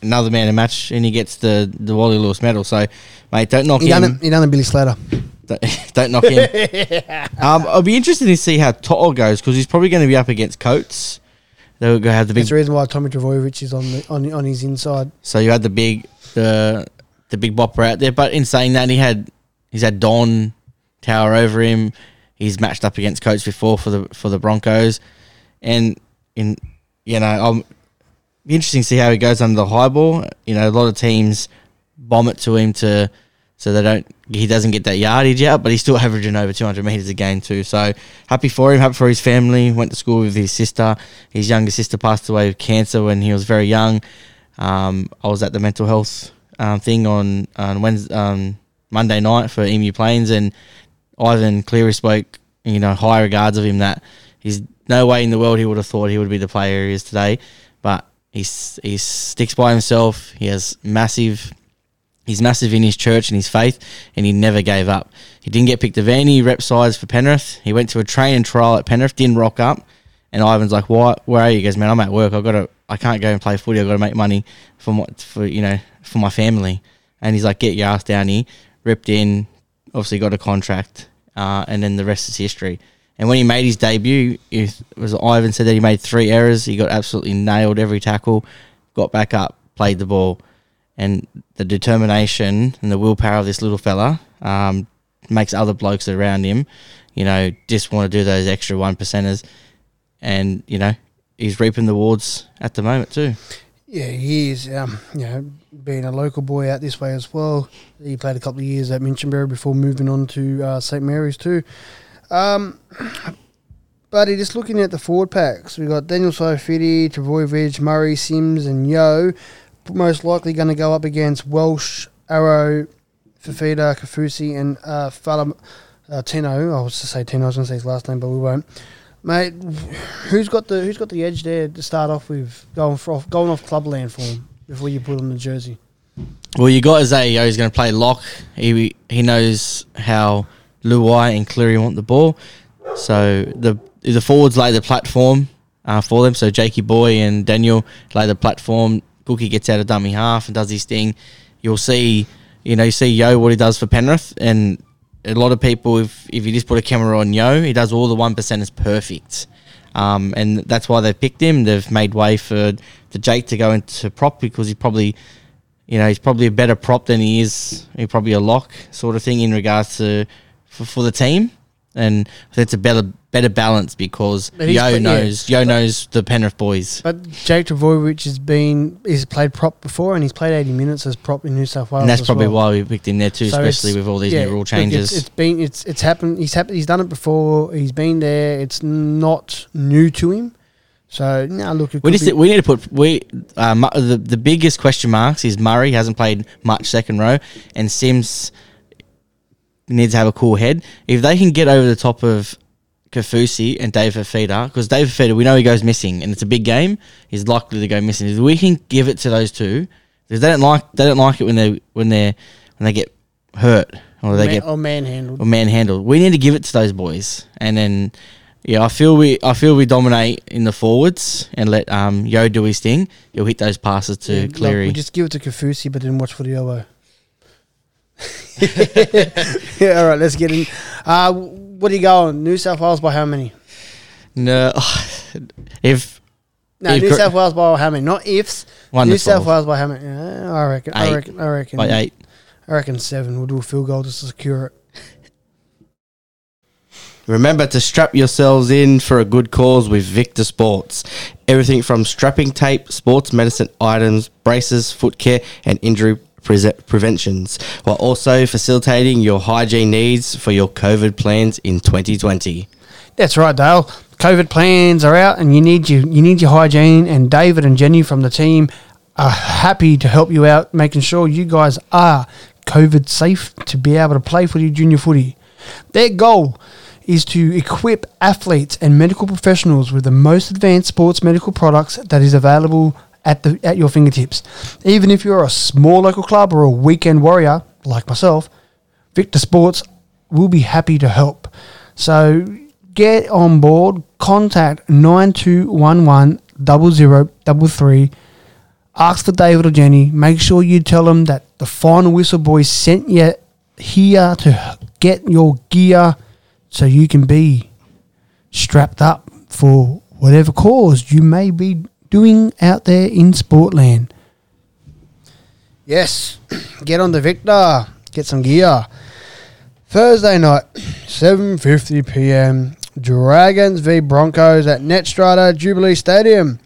another man of the match, and he gets the the Wally Lewis medal. So, mate, don't knock He done him. it. He done Billy Slater. [LAUGHS] Don't, don't knock him. [LAUGHS] um, I'll be interested to see how To'o goes because he's probably going to be up against Coates. They'll go have the big That's the reason why Tommy Trbojevic is on the on on his inside. So you had the big the the big bopper out there, but in saying that, he had he's had Don tower over him. He's matched up against Coates before for the for the Broncos, and in you know, I'm be interesting to see how he goes under the high ball. You know, a lot of teams bomb it to him to so they don't he doesn't get that yardage out, but he's still averaging over 200 meters a game too. So happy for him, happy for his family. Went to school with his sister. His younger sister passed away of cancer when he was very young. Um, I was at the mental health um, thing on on Wednesday, um, Monday night for Emu Plains, and Ivan Cleary spoke, you know, high regards of him. That he's no way in the world he would have thought he would be the player he is today, but he's he sticks by himself. He has massive He's massive in his church and his faith, and he never gave up. He didn't get picked of any rep size for Penrith. He went to a training trial at Penrith, didn't rock up, and Ivan's like, "Why? Where are you?" He goes, "Man, I'm at work. I got to. I can't go and play footy. I've got to make money for my, for you know for my family." And he's like, "Get your ass down here." Ripped in, obviously got a contract, uh, and then the rest is history. And when he made his debut, it was Ivan said that he made three errors. He got absolutely nailed every tackle, got back up, played the ball, and the determination and the willpower of this little fella um, makes other blokes around him, you know, just want to do those extra one percenters, and you know, he's reaping the rewards at the moment too. Yeah, he is. Um, you know, being a local boy out this way as well. He played a couple of years at Minchinbury before moving on to uh, St Mary's too. Um, buddy, just looking at the forward packs, we've got Daniel Saifiti, Trbojevic, Murray, Sims, and Yeo. Most likely going to go up against Welch, Arrow, Fifita, Kaufusi, and uh, Fala, uh, Tino. I was to say Tino. I was going to say his last name, but we won't. Mate, who's got the who's got the edge there to start off with going for, going off clubland for him before you put on the jersey? Well, you got Isaiah. He's going to play lock. He he knows how Luai and Cleary want the ball. So the the forwards lay the platform uh, for them. So Jakey Boy and Daniel lay the platform. Cookie gets out of dummy half and does his thing. You'll see, you know, you see Yeo what he does for Penrith, and a lot of people, if if you just put a camera on Yeo, he does all the one percenters perfect. Um, and that's why they've picked him. They've made way for the Jake to go into prop because he probably you know, he's probably a better prop than he is. He's probably a lock sort of thing in regards to for, for the team, and it's a better better balance because But Yeo pla- yeah. knows Yeo knows the Penrith boys. But Jake Trbojevic has been he's played prop before and he's played eighty minutes as prop in New South Wales. And that's probably well. why we picked him there too, So especially with all these yeah, new rule changes. It's, it's been it's it's happened. He's happened. He's done it before. He's been there. It's not new to him. So now look, we just we need to put we uh, the the biggest question marks is Murray hasn't played much second row, and Sims needs to have a cool head. If they can get over the top of Kaufusi and Dave Fifita, because Dave Fifita we know he goes missing, and it's a big game, he's likely to go missing. If we can give it to those two, because they don't like they don't like it when they when they when they get hurt or they man, get or manhandled. or manhandled. We need to give it to those boys, and then yeah, I feel we I feel we dominate in the forwards and let um Yeo do his thing. He'll hit those passes to Yeah, like, Cleary. we just give it to Kaufusi, but then watch for the elbow. Yeah, [LAUGHS] all right, let's get in. Uh, what are you going? New South Wales by how many? no, [SIGHS] if No, If New South Wales by how many? Not ifs. New South Wales by how many? Yeah, I reckon. I reckon. I reckon. by eight, I reckon seven. We'll do a field goal just to secure it. Remember to strap yourselves in for a good cause with Victor Sports. Everything from strapping tape, sports medicine items, braces, foot care, and injury pre- preventions, while also facilitating your hygiene needs for your COVID plans in 2020. That's right, Dale. COVID plans are out, and you need you you need your hygiene. And David and Jenny from the team are happy to help you out, making sure you guys are COVID safe to be able to play footy, junior footy. Their goal is to equip athletes and medical professionals with the most advanced sports medical products that is available at the at your fingertips. Even if you're a small local club or a weekend warrior like myself, Victor Sports will be happy to help. So get on board, contact 9211 0033, ask for David or Jenny, make sure you tell them that the final whistle boys sent you here to get your gear so you can be strapped up for whatever cause you may be doing out there in Sportland. Yes, get on the Victor, get some gear. Thursday night, 7:50 p.m. Dragons v Broncos at Netstrata Jubilee Stadium.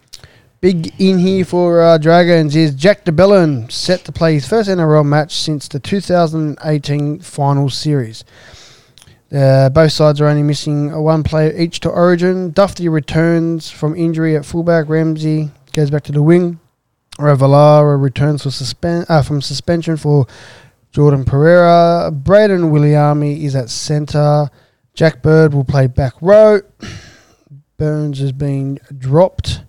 Big in here for uh, Dragons is Jack de Belin, set to play his first NRL match since the 2018 final series. Uh, both sides are only missing one player each to Origin. Dufty returns from injury at fullback. Ramsey goes back to the wing. Ravalawa returns uh, from suspension for Jordan Pereira. Braden Williami is at centre. Jack Bird will play back row. [COUGHS] Burns has been dropped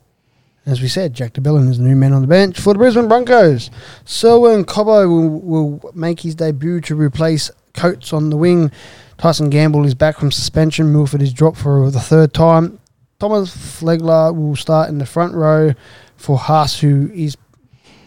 As we said, Jack de Belin is the new man on the bench for the Brisbane Broncos. Selwyn Cobbo will, will make his debut to replace Coates on the wing. Tyson Gamble is back from suspension. Milford is dropped for the third time. Thomas Flegler will start in the front row for Haas, who is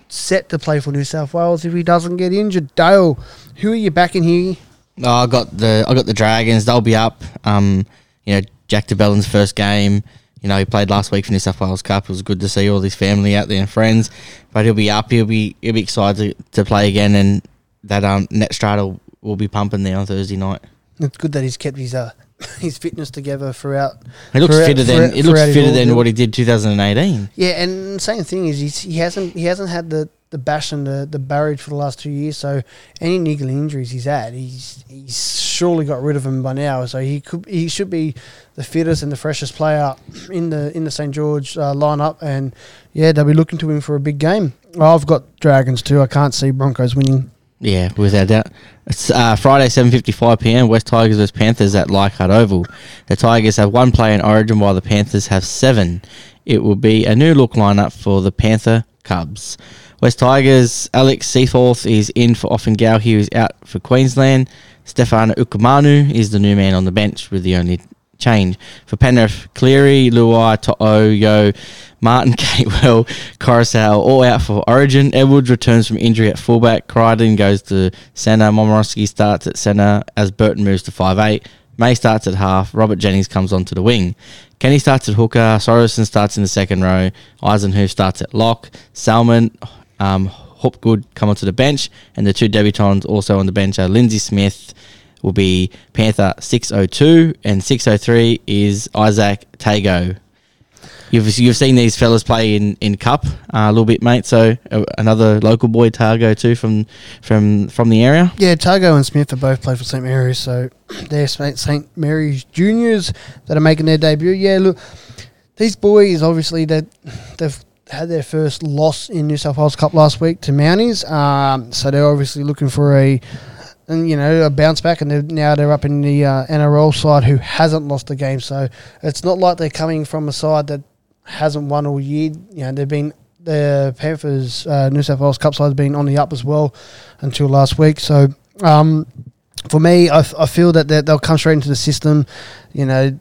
set to play for New South Wales if he doesn't get injured. Dale, who are you backing here? Oh, I got the I got the Dragons. They'll be up. Um, you know, Jack de Belin's first game. You know, he played last week for New South Wales Cup. It was good to see all his family out there and friends. But he'll be up. He'll be he'll be excited to, to play again, and that um Net Strata will be pumping there on Thursday night. It's good that he's kept his uh, [LAUGHS] his fitness together throughout. He looks throughout- fitter than he looks fitter than what he did 2018. Yeah, and same thing is he's, he hasn't he hasn't had the, the bash and the, the barrage for the last two years. So any niggling injuries he's had, he's he's surely got rid of them by now. So he could he should be the fittest and the freshest player in the in the St George uh, lineup. And yeah, they'll be looking to him for a big game. I've got Dragons too. I can't see Broncos winning. Yeah, without doubt. It's uh, Friday, seven fifty-five PM. West Tigers vs Panthers at Leichhardt Oval. The Tigers have one player in Origin, while the Panthers have seven. It will be a new look lineup for the Panther Cubs. West Tigers. Alex Seyfarth is in for Offengow. He is out for Queensland. Stefano Utoikamanu is the new man on the bench, with the only change for Penrith. Cleary, Luai, To'o, Yeo, Martin, [LAUGHS] Capewell, Koroisau all out for Origin. Edwards returns from injury at fullback. Crichton goes to centre. Momirovski starts at centre as Burton moves to 5'8". May starts at half. Robert Jennings comes onto the wing. Kenny starts at hooker. Sorensen starts in the second row. Eisenhuth starts at lock. Salmon, um, Hopgood come onto the bench. And the two debutants also on the bench are Lindsay Smith, will be Panther 602 and 603 is Isaac Tago. You've you've seen these fellas play in in cup uh, a little bit, mate. So uh, another local boy Tago too from from from the area. Yeah, Tago and Smith have both played for St Mary's, so they're St Mary's juniors that are making their debut. Yeah, look, these boys obviously that they've had their first loss in New South Wales Cup last week to Mounties, um, so they're obviously looking for a and you know a bounce back, and they're, now they're up in the uh, NRL side who hasn't lost a game. So it's not like they're coming from a side that hasn't won all year. You know they've been the Panthers uh, New South Wales Cup side has been on the up as well until last week. So um, for me, I, f- I feel that they- they'll come straight into the system. You know,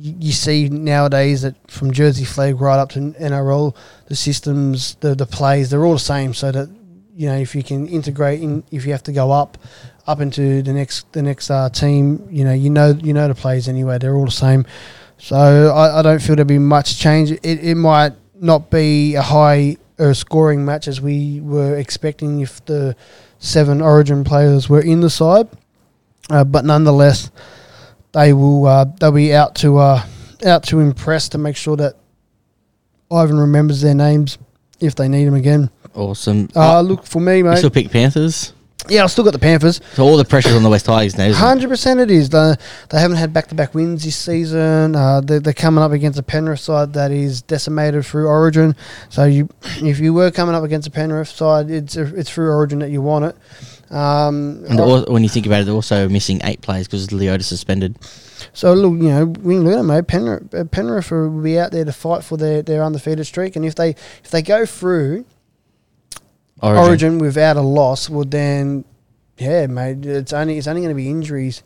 you see nowadays that from Jersey Flegg right up to NRL, the systems, the the plays, they're all the same. So that you know, if you can integrate in, if you have to go up, up into the next the next uh, team, you know, you know, you know the plays anyway. They're all the same. So I, I don't feel there'll be much change. It, it might not be a high uh, scoring match as we were expecting if the seven Origin players were in the side, uh, but nonetheless, they will uh, they'll be out to uh, out to impress to make sure that Ivan remembers their names if they need them again. Awesome. Uh, look for me, you mate. still pick Panthers. Yeah, I've still got the Panthers. So all the pressure's on the West Tigers now. Hundred percent, it is. They, they haven't had back to back wins this season. Uh, they're, they're coming up against a Penrith side that is decimated through Origin. So you, if you were coming up against a Penrith side, it's it's through Origin that you want it. Um, And when you think about it, they're also missing eight players because Leota suspended. So look, you know, we can learn, mate. Penrith, uh, Penrith will be out there to fight for their, their undefeated streak, and if they if they go through Origin. Origin, without a loss, well then, yeah, mate, it's only it's only going to be injuries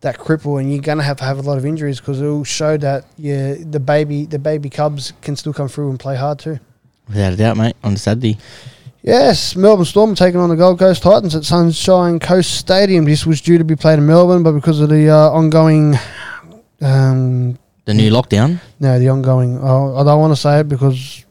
that cripple, and you're going to have to have a lot of injuries because it'll show that yeah, the baby the baby Cubs can still come through and play hard too. Without a doubt, mate, on Saturday. Yes, Melbourne Storm taking on the Gold Coast Titans at Sunshine Coast Stadium. This was due to be played in Melbourne, but because of the uh, ongoing um, The new lockdown. No, the ongoing. Oh, I don't want to say it because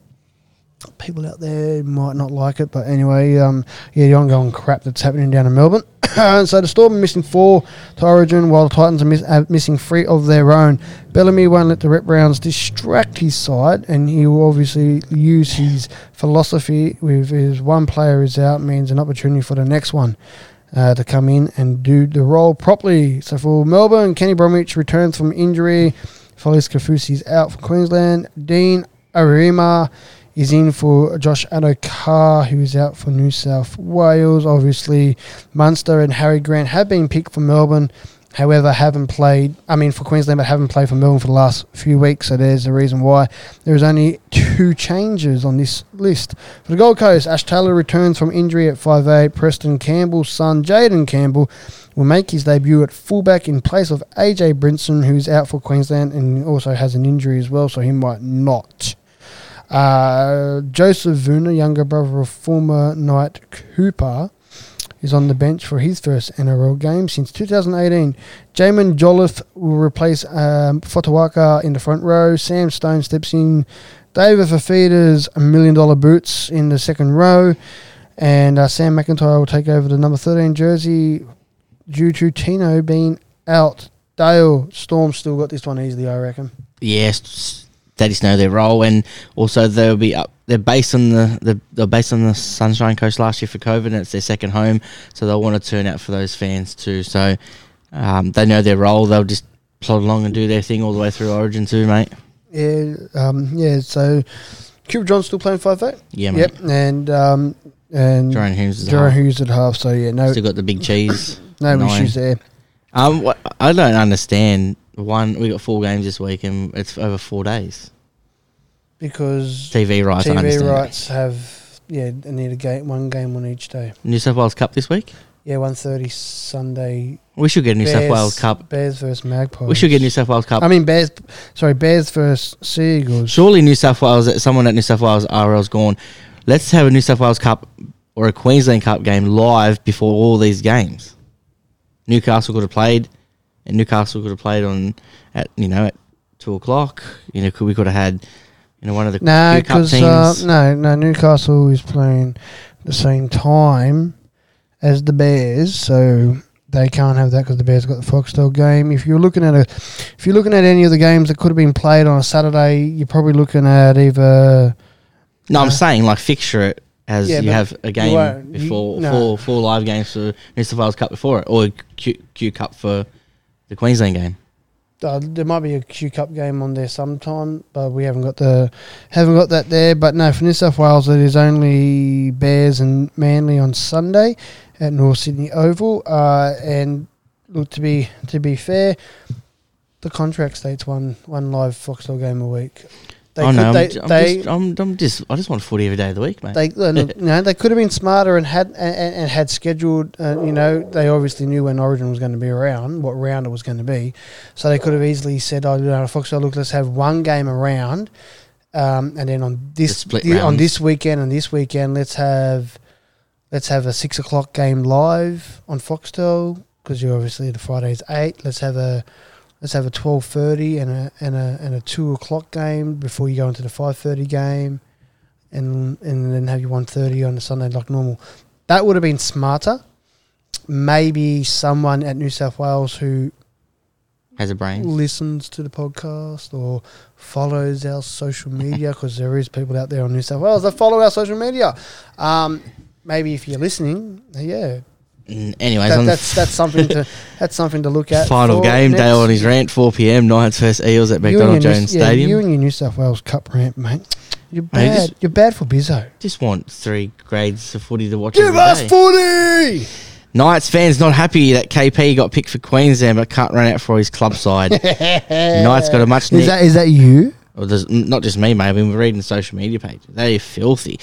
people out there might not like it. But anyway, um, yeah, the ongoing crap that's happening down in Melbourne. [COUGHS] so the Storm are missing four to Origin, while the Titans are, miss, are missing three of their own. Bellamy won't let the Rep Rounds distract his side, and he will obviously use his philosophy with his one player is out means an opportunity for the next one. Uh, to come in and do the role properly. So for Melbourne, Kenny Bromwich returns from injury. Felise Kaufusi's out for Queensland. Dean Ieremia is in for Josh Addo-Carr, who is out for New South Wales. Obviously, Munster and Harry Grant have been picked for Melbourne. However, haven't played. I mean, for Queensland, but haven't played for Melbourne for the last few weeks. So there's the reason why there is only two changes on this list. For the Gold Coast, Ash Taylor returns from injury at 5'8". Preston Campbell's son, Jayden Campbell, will make his debut at fullback in place of AJ Brimson, who's out for Queensland and also has an injury as well, so he might not. Uh, Joseph Vuna, younger brother of former Knight Cooper, is on the bench for his first NRL game since 2018. Jaimin Jolliffe will replace um, in the front row. Sam Stone steps in. David Fifita's a million dollar boots in the second row. And uh, Sam McIntyre will take over the number 13 jersey due to Tino being out. Dale Storm still got this one easily, I reckon. Yes, Daddies know their role, and also they'll be up. They're based on the, the they're based on the Sunshine Coast last year for COVID, and it's their second home, so they'll want to turn out for those fans too. So um, they know their role. They'll just plod along and do their thing all the way through Origin too, mate. Yeah, um, yeah. So Cooper John's still playing five eight. Yeah, mate. Yep, and um, and Jahrome Hughes is Jahrome. Hughes at half. So yeah, no, Still got the big cheese. [COUGHS] no nine. issues there. Um, what, I don't understand. One, we got four games this week, and it's over four days. because TV rights. I TV rights have yeah, they need a game, one game on each day. New South Wales Cup this week. Yeah, one thirty Sunday. We should get a New South Wales Cup. Bears versus Magpies. We should get New South Wales Cup. I mean Bears. Sorry, Bears versus Seagulls. Surely New South Wales, someone at New South Wales RL's gone. Let's have a New South Wales Cup or a Queensland Cup game live before all these games. Newcastle could have played, and Newcastle could have played on at you know at two o'clock. You know, could we could have had you know one of the No, cup because uh, no, no, Newcastle is playing the same time as the Bears, so they can't have that because the Bears got the Foxtel game. If you're looking at a, if you're looking at any of the games that could have been played on a Saturday, you're probably looking at either. no, I'm uh, saying like fixture it as Yeah, you have a game won't. You- before no. four four live games for New South Wales Cup before it, or a Q, Q Cup for the Queensland game. Uh, there might be a Q Cup game on there sometime, but we haven't got the haven't got that there. But no, for New South Wales, it is only Bears and Manly on Sunday at North Sydney Oval. Uh, and look to be to be fair, the contract states one one live Foxtel game a week. They oh no, could- I'm, they, I'm they, just, I'm, I'm just I just want footy every day of the week, mate. they, uh, [LAUGHS] you know, they could have been smarter and had and, and had scheduled. Uh, you know, they obviously knew when Origin was going to be around, what round it was going to be, so they could have easily said, "Oh, you know, Foxtel, look, let's have one game around, um, and then on this thi- on this weekend and this weekend, let's have let's have a six o'clock game live on Foxtel because you're obviously the Friday's eight. Let's have a let's have a twelve thirty and a and a and a two o'clock game before you go into the five thirty game, and and then have your one thirty on the Sunday like normal. That would have been smarter. Maybe someone at New South Wales who Has a brain. listens to the podcast or follows our social media because there is people out there on New South Wales that follow our social media. Um, maybe if you're listening, yeah, Mm, anyways, that, that's that's something to [LAUGHS] that's something to look at. final game, Dale on his rant, 4 p.m. Knights versus Eels at McDonald Jones yeah, Stadium. You and your New South Wales Cup rant, mate. You're bad. just- you're bad for Bizzo. just want three grades of footy to watch. Give us day. footy. Knights fans not happy that KP got picked for Queensland but can't run out for his club side. [LAUGHS] Knights got a much Is needed. that is that you? There's, not just me, mate. I've been reading the social media pages. They are filthy.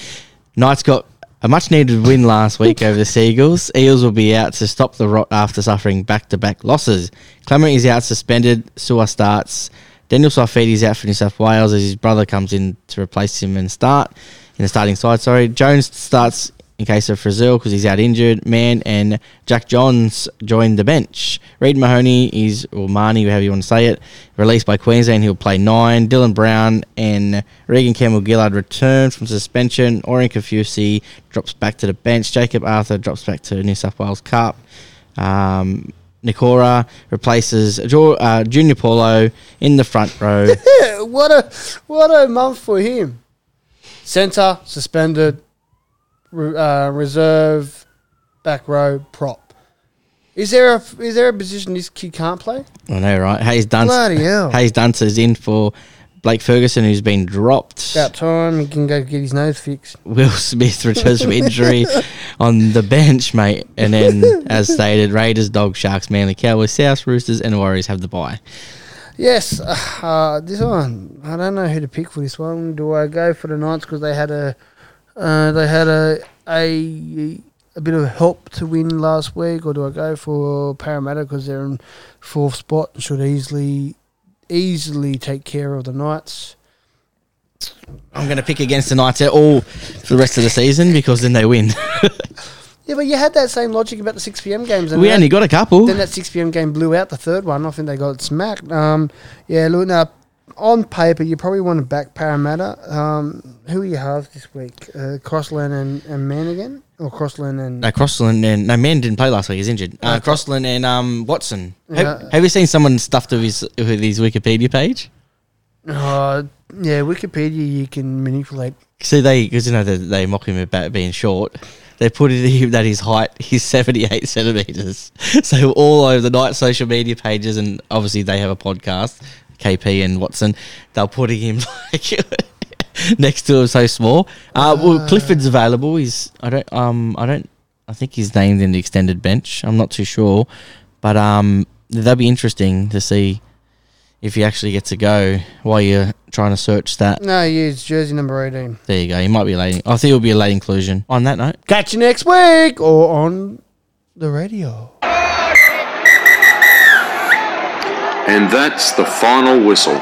Knights got a much needed win last week over the Seagulls. Eels will be out to stop the rot after suffering back to back losses. Clement is out suspended. Sua starts. Daniel Saifiti is out for New South Wales as his brother comes in to replace him and start in the starting side. Sorry, Jones starts in case of Brazil because he's out injured. Man and Jack Johns joined the bench. Reed Mahoney is, or Marnie, however you want to say it, released by Queensland. He'll play nine. Dylan Brown and Reagan Campbell Gillard return from suspension. Oregon Kaufusi drops back to the bench. Jacob Arthur drops back to New South Wales Cup. Um, Nikora replaces uh, Junior Paulo in the front row. [LAUGHS] What a what a month for him. Centre suspended, uh, reserve, back row prop. Is there a is there a position this kid can't play? I know, right? Haze Dunster. Bloody [LAUGHS] hell! Haze Dunster is in for Blake Ferguson, who's been dropped. About time he can go get his nose fixed. [LAUGHS] Will Smith returns from injury [LAUGHS] on the bench, mate. And then, as stated, Raiders, Dogs, Sharks, Manly, Cowboys, South, Roosters, and Warriors have the bye. Yes, uh, this one I don't know who to pick for this one. Do I go for the Knights because they had a uh, they had a a a bit of help to win last week, or do I go for Parramatta because they're in fourth spot and should easily easily take care of the Knights? I'm going to pick against the Knights at all for the rest of the season because then they win. [LAUGHS] Yeah, but you had that same logic about the six pm games. And we only got a couple. Then that 6 p.m. game blew out the third one. I think they got smacked. Um, yeah, look, now, on paper, you probably want to back Parramatta. Um, who are you halves this week? Uh, Crossland and, and? Or Crossland and. No, Crossland and no man didn't play last week. He's injured. Uh, Okay. Crossland and um, Watson. Yeah. Have, have you seen someone stuffed with his with his Wikipedia page? Uh, yeah, Wikipedia you can manipulate. See, they because you know they, they mock him about being short. They put it him [LAUGHS] that his height he's seventy eight centimeters. [LAUGHS] So all over the night social media pages and obviously they have a podcast. KP and Watson, they're putting him [LAUGHS] like next to him so small. Uh, well, Clifford's available. He's I don't um I don't I think he's named in the extended bench. I'm not too sure, but um that'd be interesting to see if he actually gets a go while you're trying to search that. No, it's jersey number 18. There you go. He might be late. I think it'll be a late inclusion. On that note, Catch you next week or on the radio. And that's the final whistle.